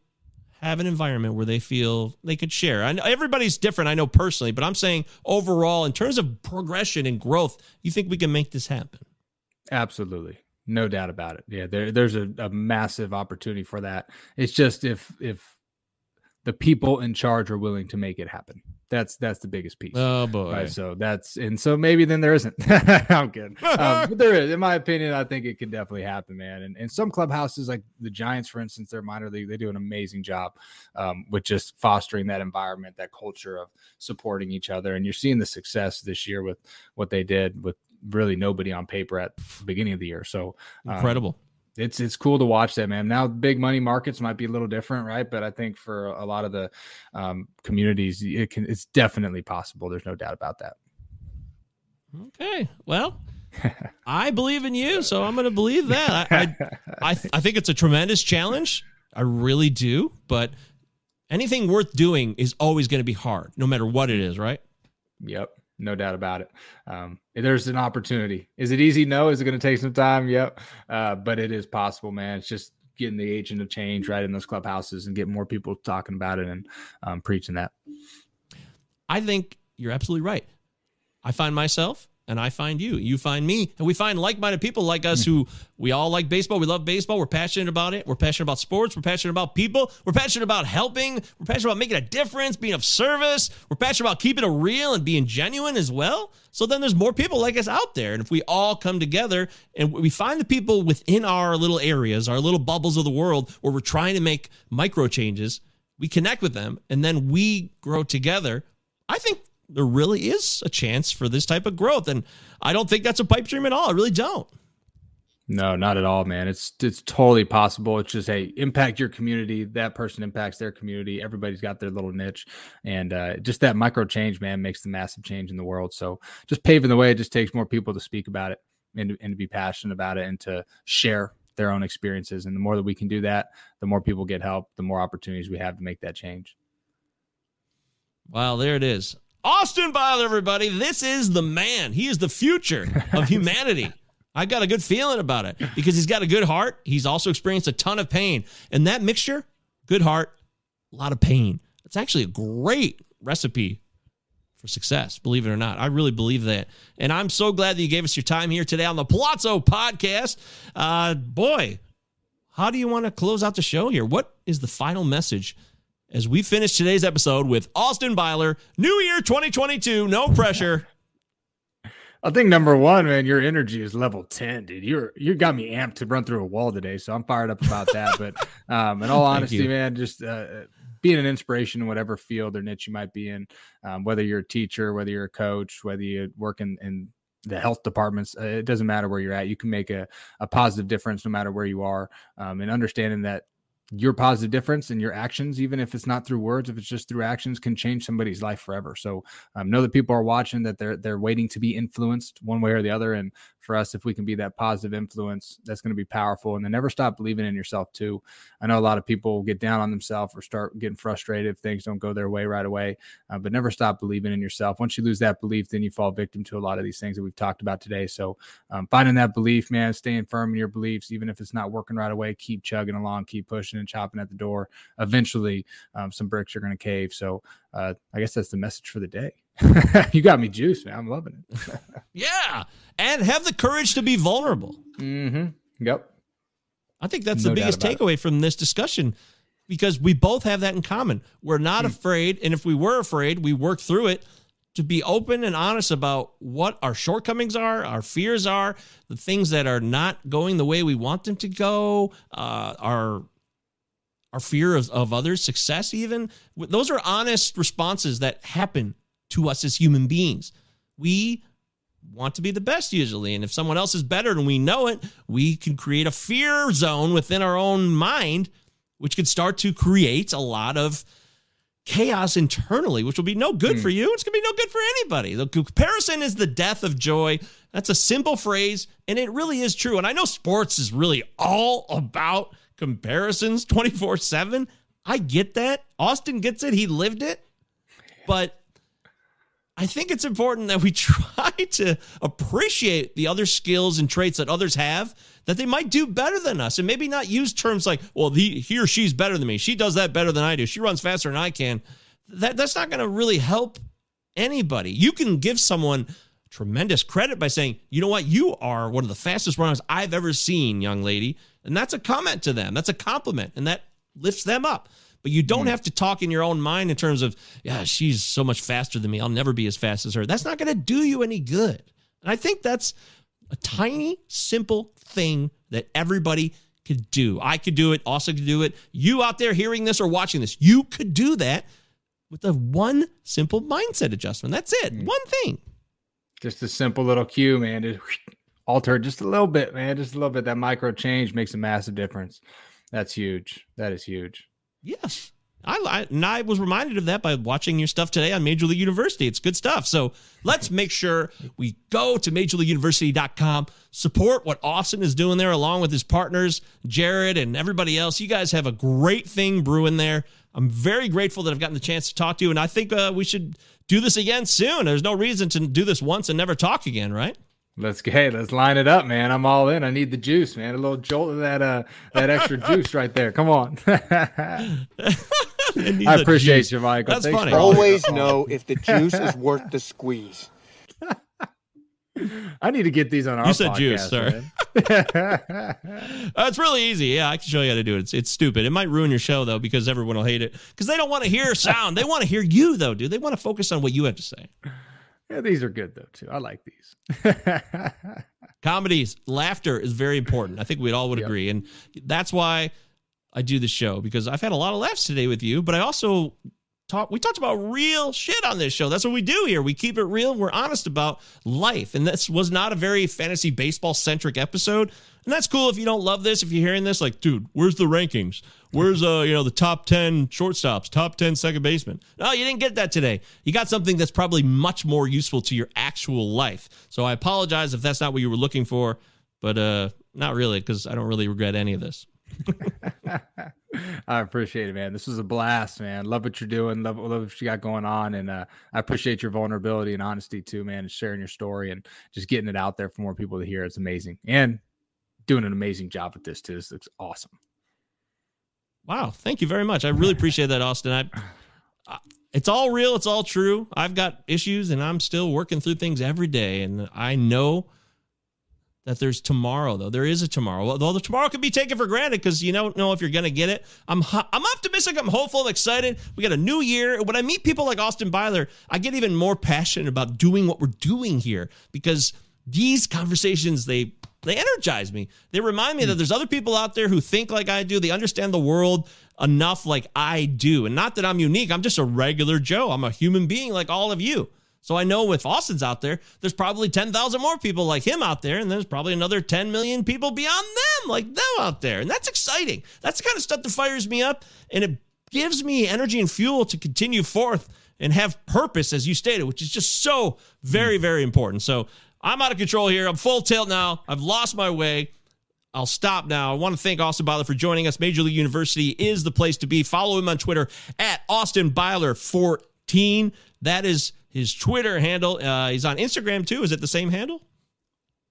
have an environment where they feel they could share. Know everybody's different, I know personally, but I'm saying overall, in terms of progression and growth, you think we can make this happen? Absolutely. No doubt about it. Yeah, there, there's a, a massive opportunity for that. It's just if if the people in charge are willing to make it happen. That's that's the biggest piece. Oh boy! Right, so that's and so maybe then there isn't. I'm kidding, um, but there is. In my opinion, I think it can definitely happen, man. And and some clubhouses, like the Giants, for instance, their minor league, they do an amazing job um, with just fostering that environment, that culture of supporting each other. And you're seeing the success this year with what they did with really nobody on paper at the beginning of the year. So um, incredible it's it's cool to watch that man. Now big money markets might be a little different right? But i think for a lot of the um, communities it can it's definitely possible. There's no doubt about that. Okay. Well i believe in you so i'm going to believe that. I, I, I i think it's a tremendous challenge. I really do but anything worth doing is always going to be hard no matter what it is right? Yep no doubt about it. Um, there's an opportunity. Is it easy? No. Is it going to take some time? Yep. Uh, but it is possible, man. It's just getting the agent of change right in those clubhouses and getting more people talking about it and um, preaching that. I think you're absolutely right. I find myself and I find you. You find me, and we find like-minded people like us who we all like baseball. We love baseball. We're passionate about it. We're passionate about sports. We're passionate about people. We're passionate about helping. We're passionate about making a difference, being of service. We're passionate about keeping it real and being genuine as well. So then there's more people like us out there, and if we all come together and we find the people within our little areas, our little bubbles of the world, where we're trying to make micro changes, we connect with them, and then we grow together. I think there really is a chance for this type of growth. And I don't think that's a pipe dream at all. I really don't. No, not at all, man. It's it's totally possible. It's just hey, impact your community. That person impacts their community. Everybody's got their little niche, and uh, just that micro change, man, makes the massive change in the world. So just paving the way. It just takes more people to speak about it and, and to be passionate about it and to share their own experiences. And the more that we can do that, the more people get help, the more opportunities we have to make that change. Wow, there it is. Austin Byler, everybody. This is the man. He is the future of humanity. I got a good feeling about it because he's got a good heart. He's also experienced a ton of pain. And that mixture, good heart, a lot of pain. It's actually a great recipe for success, believe it or not. I really believe that. And I'm so glad that you gave us your time here today on the Palazzo podcast. Uh, boy, how do you want to close out the show here? What is the final message as we finish today's episode with Austin Byler. New Year 2022, no pressure. I think number one, man, your energy is level 10, dude. You're you got me amped to run through a wall today. So I'm fired up about that. but um, in all honesty, man, just uh, being an inspiration in whatever field or niche you might be in, um, whether you're a teacher, whether you're a coach, whether you work in, in the health departments, uh, it doesn't matter where you're at. You can make a, a positive difference no matter where you are. Um, and understanding that your positive difference and your actions, even if it's not through words, if it's just through actions, can change somebody's life forever. So um, know that people are watching, that they're they're waiting to be influenced one way or the other. And for us, if we can be that positive influence, that's going to be powerful. And then never stop believing in yourself too. I know a lot of people get down on themselves or start getting frustrated if things don't go their way right away. Uh, but never stop believing in yourself. Once you lose that belief, then you fall victim to a lot of these things that we've talked about today. So um, finding that belief, man, staying firm in your beliefs, even if it's not working right away, keep chugging along, keep pushing and chopping at the door. Eventually, um, some bricks are going to cave. So uh, I guess that's the message for the day. you got me juiced, man. I'm loving it. yeah. And have the courage to be vulnerable. Mm-hmm. Yep. I think that's No the biggest takeaway from this discussion because we both have that in common. We're not Hmm. afraid. And if we were afraid, we work through it to be open and honest about what our shortcomings are, our fears are, the things that are not going the way we want them to go, uh, our our fear of, of others' success, even. Those are honest responses that happen to us as human beings. We want to be the best usually. And if someone else is better and we know it, we can create a fear zone within our own mind, which could start to create a lot of chaos internally, which will be no good hmm. for you. It's going to be no good for anybody. The comparison is the death of joy. That's a simple phrase, and it really is true. And I know sports is really all about comparisons 24 7. I get that. Austin gets it. He lived it. But I think it's important that we try to appreciate the other skills and traits that others have that they might do better than us and maybe not use terms like, well, he, he or she's better than me. She does that better than I do. She runs faster than I can. That, that's not going to really help anybody. You can give someone tremendous credit by saying, you know what, you are one of the fastest runners I've ever seen, young lady. And that's a comment to them. That's a compliment. And that lifts them up. But you don't mm-hmm. have to talk in your own mind in terms of, yeah, she's so much faster than me. I'll never be as fast as her. That's not going to do you any good. And I think that's a tiny, simple thing that everybody could do. I could do it. Also could do it. You out there hearing this or watching this, you could do that with a one simple mindset adjustment. That's it. Mm. One thing. Just a simple little cue, man. To alter just a little bit, man. Just a little bit. That micro change makes a massive difference. That's huge. That is huge. Yes. I, I and I was reminded of that by watching your stuff today on Major League University. It's good stuff. So let's make sure we go to majorleagueuniversity.com, support what Austin is doing there along with his partners, Jared and everybody else. You guys have a great thing brewing there. I'm very grateful that I've gotten the chance to talk to you, and I think uh, we should do this again soon. There's no reason to do this once and never talk again, right? Let's get hey, let's line it up, man. I'm all in. I need the juice, man. A little jolt of that uh that extra juice right there. Come on. I appreciate juice. you, Michael. That's Thanks funny. for all your- Always know if the juice is worth the squeeze. I need to get these on our You said podcast, juice, sorry. Uh, it's really easy. Yeah, I can show you how to do it. It's, it's stupid. It might ruin your show though because everyone will hate it because they don't want to hear sound. they want to hear you though, dude. They want to focus on what you have to say. Yeah, these are good though too. I like these. Comedies, laughter is very important. I think we'd all would agree, and that's why I do the show because I've had a lot of laughs today with you. But I also talk. We talked about real shit on this show. That's what we do here. We keep it real. We're honest about life, and this was not a very fantasy baseball centric episode. And that's cool if you don't love this. If you're hearing this, like, dude, where's the rankings? Where's uh, you know, the top 10 shortstops, top 10 second baseman? No, you didn't get that today. You got something that's probably much more useful to your actual life. So I apologize if that's not what you were looking for, but uh not really, because I don't really regret any of this. I appreciate it, man. This was a blast, man. Love what you're doing. Love, love what you got going on, and uh, I appreciate your vulnerability and honesty too, man. Sharing your story and just getting it out there for more people to hear. It's amazing, and doing an amazing job with this too. This looks awesome. Wow, thank you very much. I really appreciate that, Austin. I, I it's all real, it's all true. I've got issues and I'm still working through things every day and I know that there's tomorrow though. There is a tomorrow. Although the tomorrow can be taken for granted cuz you don't know if you're going to get it. I'm I'm optimistic, I'm hopeful, I'm excited. We got a new year. When I meet people like Austin Byler, I get even more passionate about doing what we're doing here because these conversations they they energize me. They remind me that hmm. there's other people out there who think like I do. They understand the world enough like I do. And not that I'm unique. I'm just a regular Joe. I'm a human being like all of you. So I know if Austin's out there, there's probably 10,000 more people like him out there. And there's probably another 10 million people beyond them like them out there. And that's exciting. That's the kind of stuff that fires me up. And it gives me energy and fuel to continue forth and have purpose, as you stated, which is just so hmm. very, very important. So I'm out of control here. I'm full tilt now. I've lost my way. I'll stop now. I want to thank Austin Byler for joining us. Major League University is the place to be. Follow him on Twitter at Austin Byler14. That is his Twitter handle. Uh, he's on Instagram too. Is it the same handle?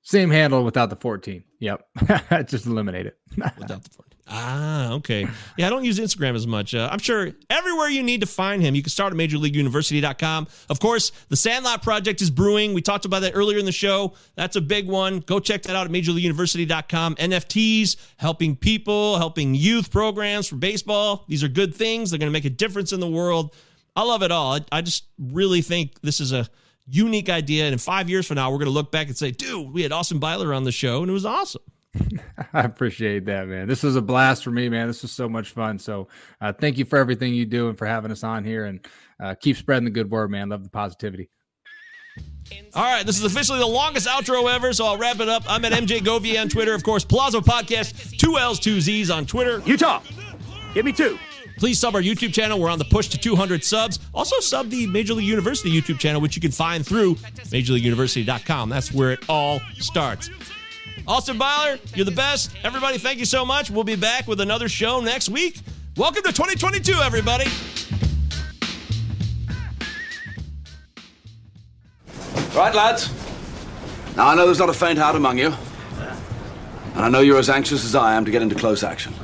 Same handle without the 14. Yep, just eliminate it. Without the 14. Ah, okay. Yeah, I don't use Instagram as much. Uh, I'm sure everywhere you need to find him, you can start at majorleagueuniversity.com. Of course, the Sandlot Project is brewing. We talked about that earlier in the show. That's a big one. Go check that out at majorleagueuniversity.com. NFTs, helping people, helping youth programs for baseball. These are good things. They're going to make a difference in the world. I love it all. I, I just really think this is a unique idea. And in five years from now, we're going to look back and say, dude, we had Austin Byler on the show, and it was awesome. I appreciate that, man. This was a blast for me, man. This was so much fun. So, uh, thank you for everything you do and for having us on here. And uh, keep spreading the good word, man. Love the positivity. All right, this is officially the longest outro ever, so I'll wrap it up. I'm at MJ Govia on Twitter. Of course, Palazzo Podcast, two L's, two Z's on Twitter. Utah, give me two. Please sub our YouTube channel. We're on the push to 200 subs. Also, sub the Major League University YouTube channel, which you can find through MajorLeagueUniversity.com. That's where it all starts. Austin Byler, you're the best. Everybody, thank you so much. We'll be back with another show next week. Welcome to 2022, everybody. Right, lads. Now, I know there's not a faint heart among you. And I know you're as anxious as I am to get into close action.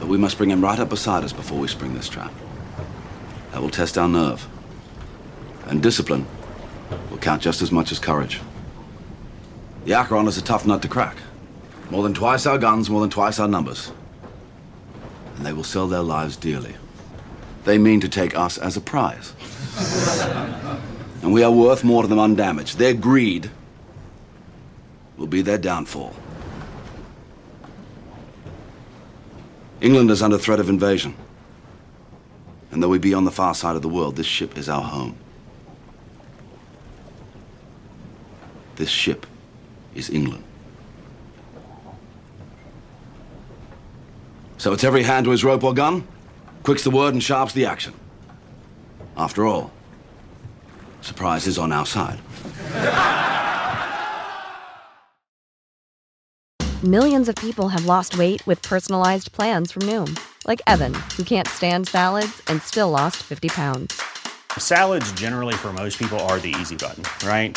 But we must bring him right up beside us before we spring this trap. That will test our nerve. And discipline will count just as much as courage. The Acheron is a tough nut to crack. More than twice our guns, more than twice our numbers. And they will sell their lives dearly. They mean to take us as a prize. and we are worth more to them undamaged. Their greed will be their downfall. England is under threat of invasion. And though we be on the far side of the world, this ship is our home. This ship is England. So it's every hand to his rope or gun, quick's the word and sharp's the action. After all, surprise is on our side. Millions of people have lost weight with personalized plans from Noom, like Evan, who can't stand salads and still lost 50 pounds. Salads, generally, for most people, are the easy button, right?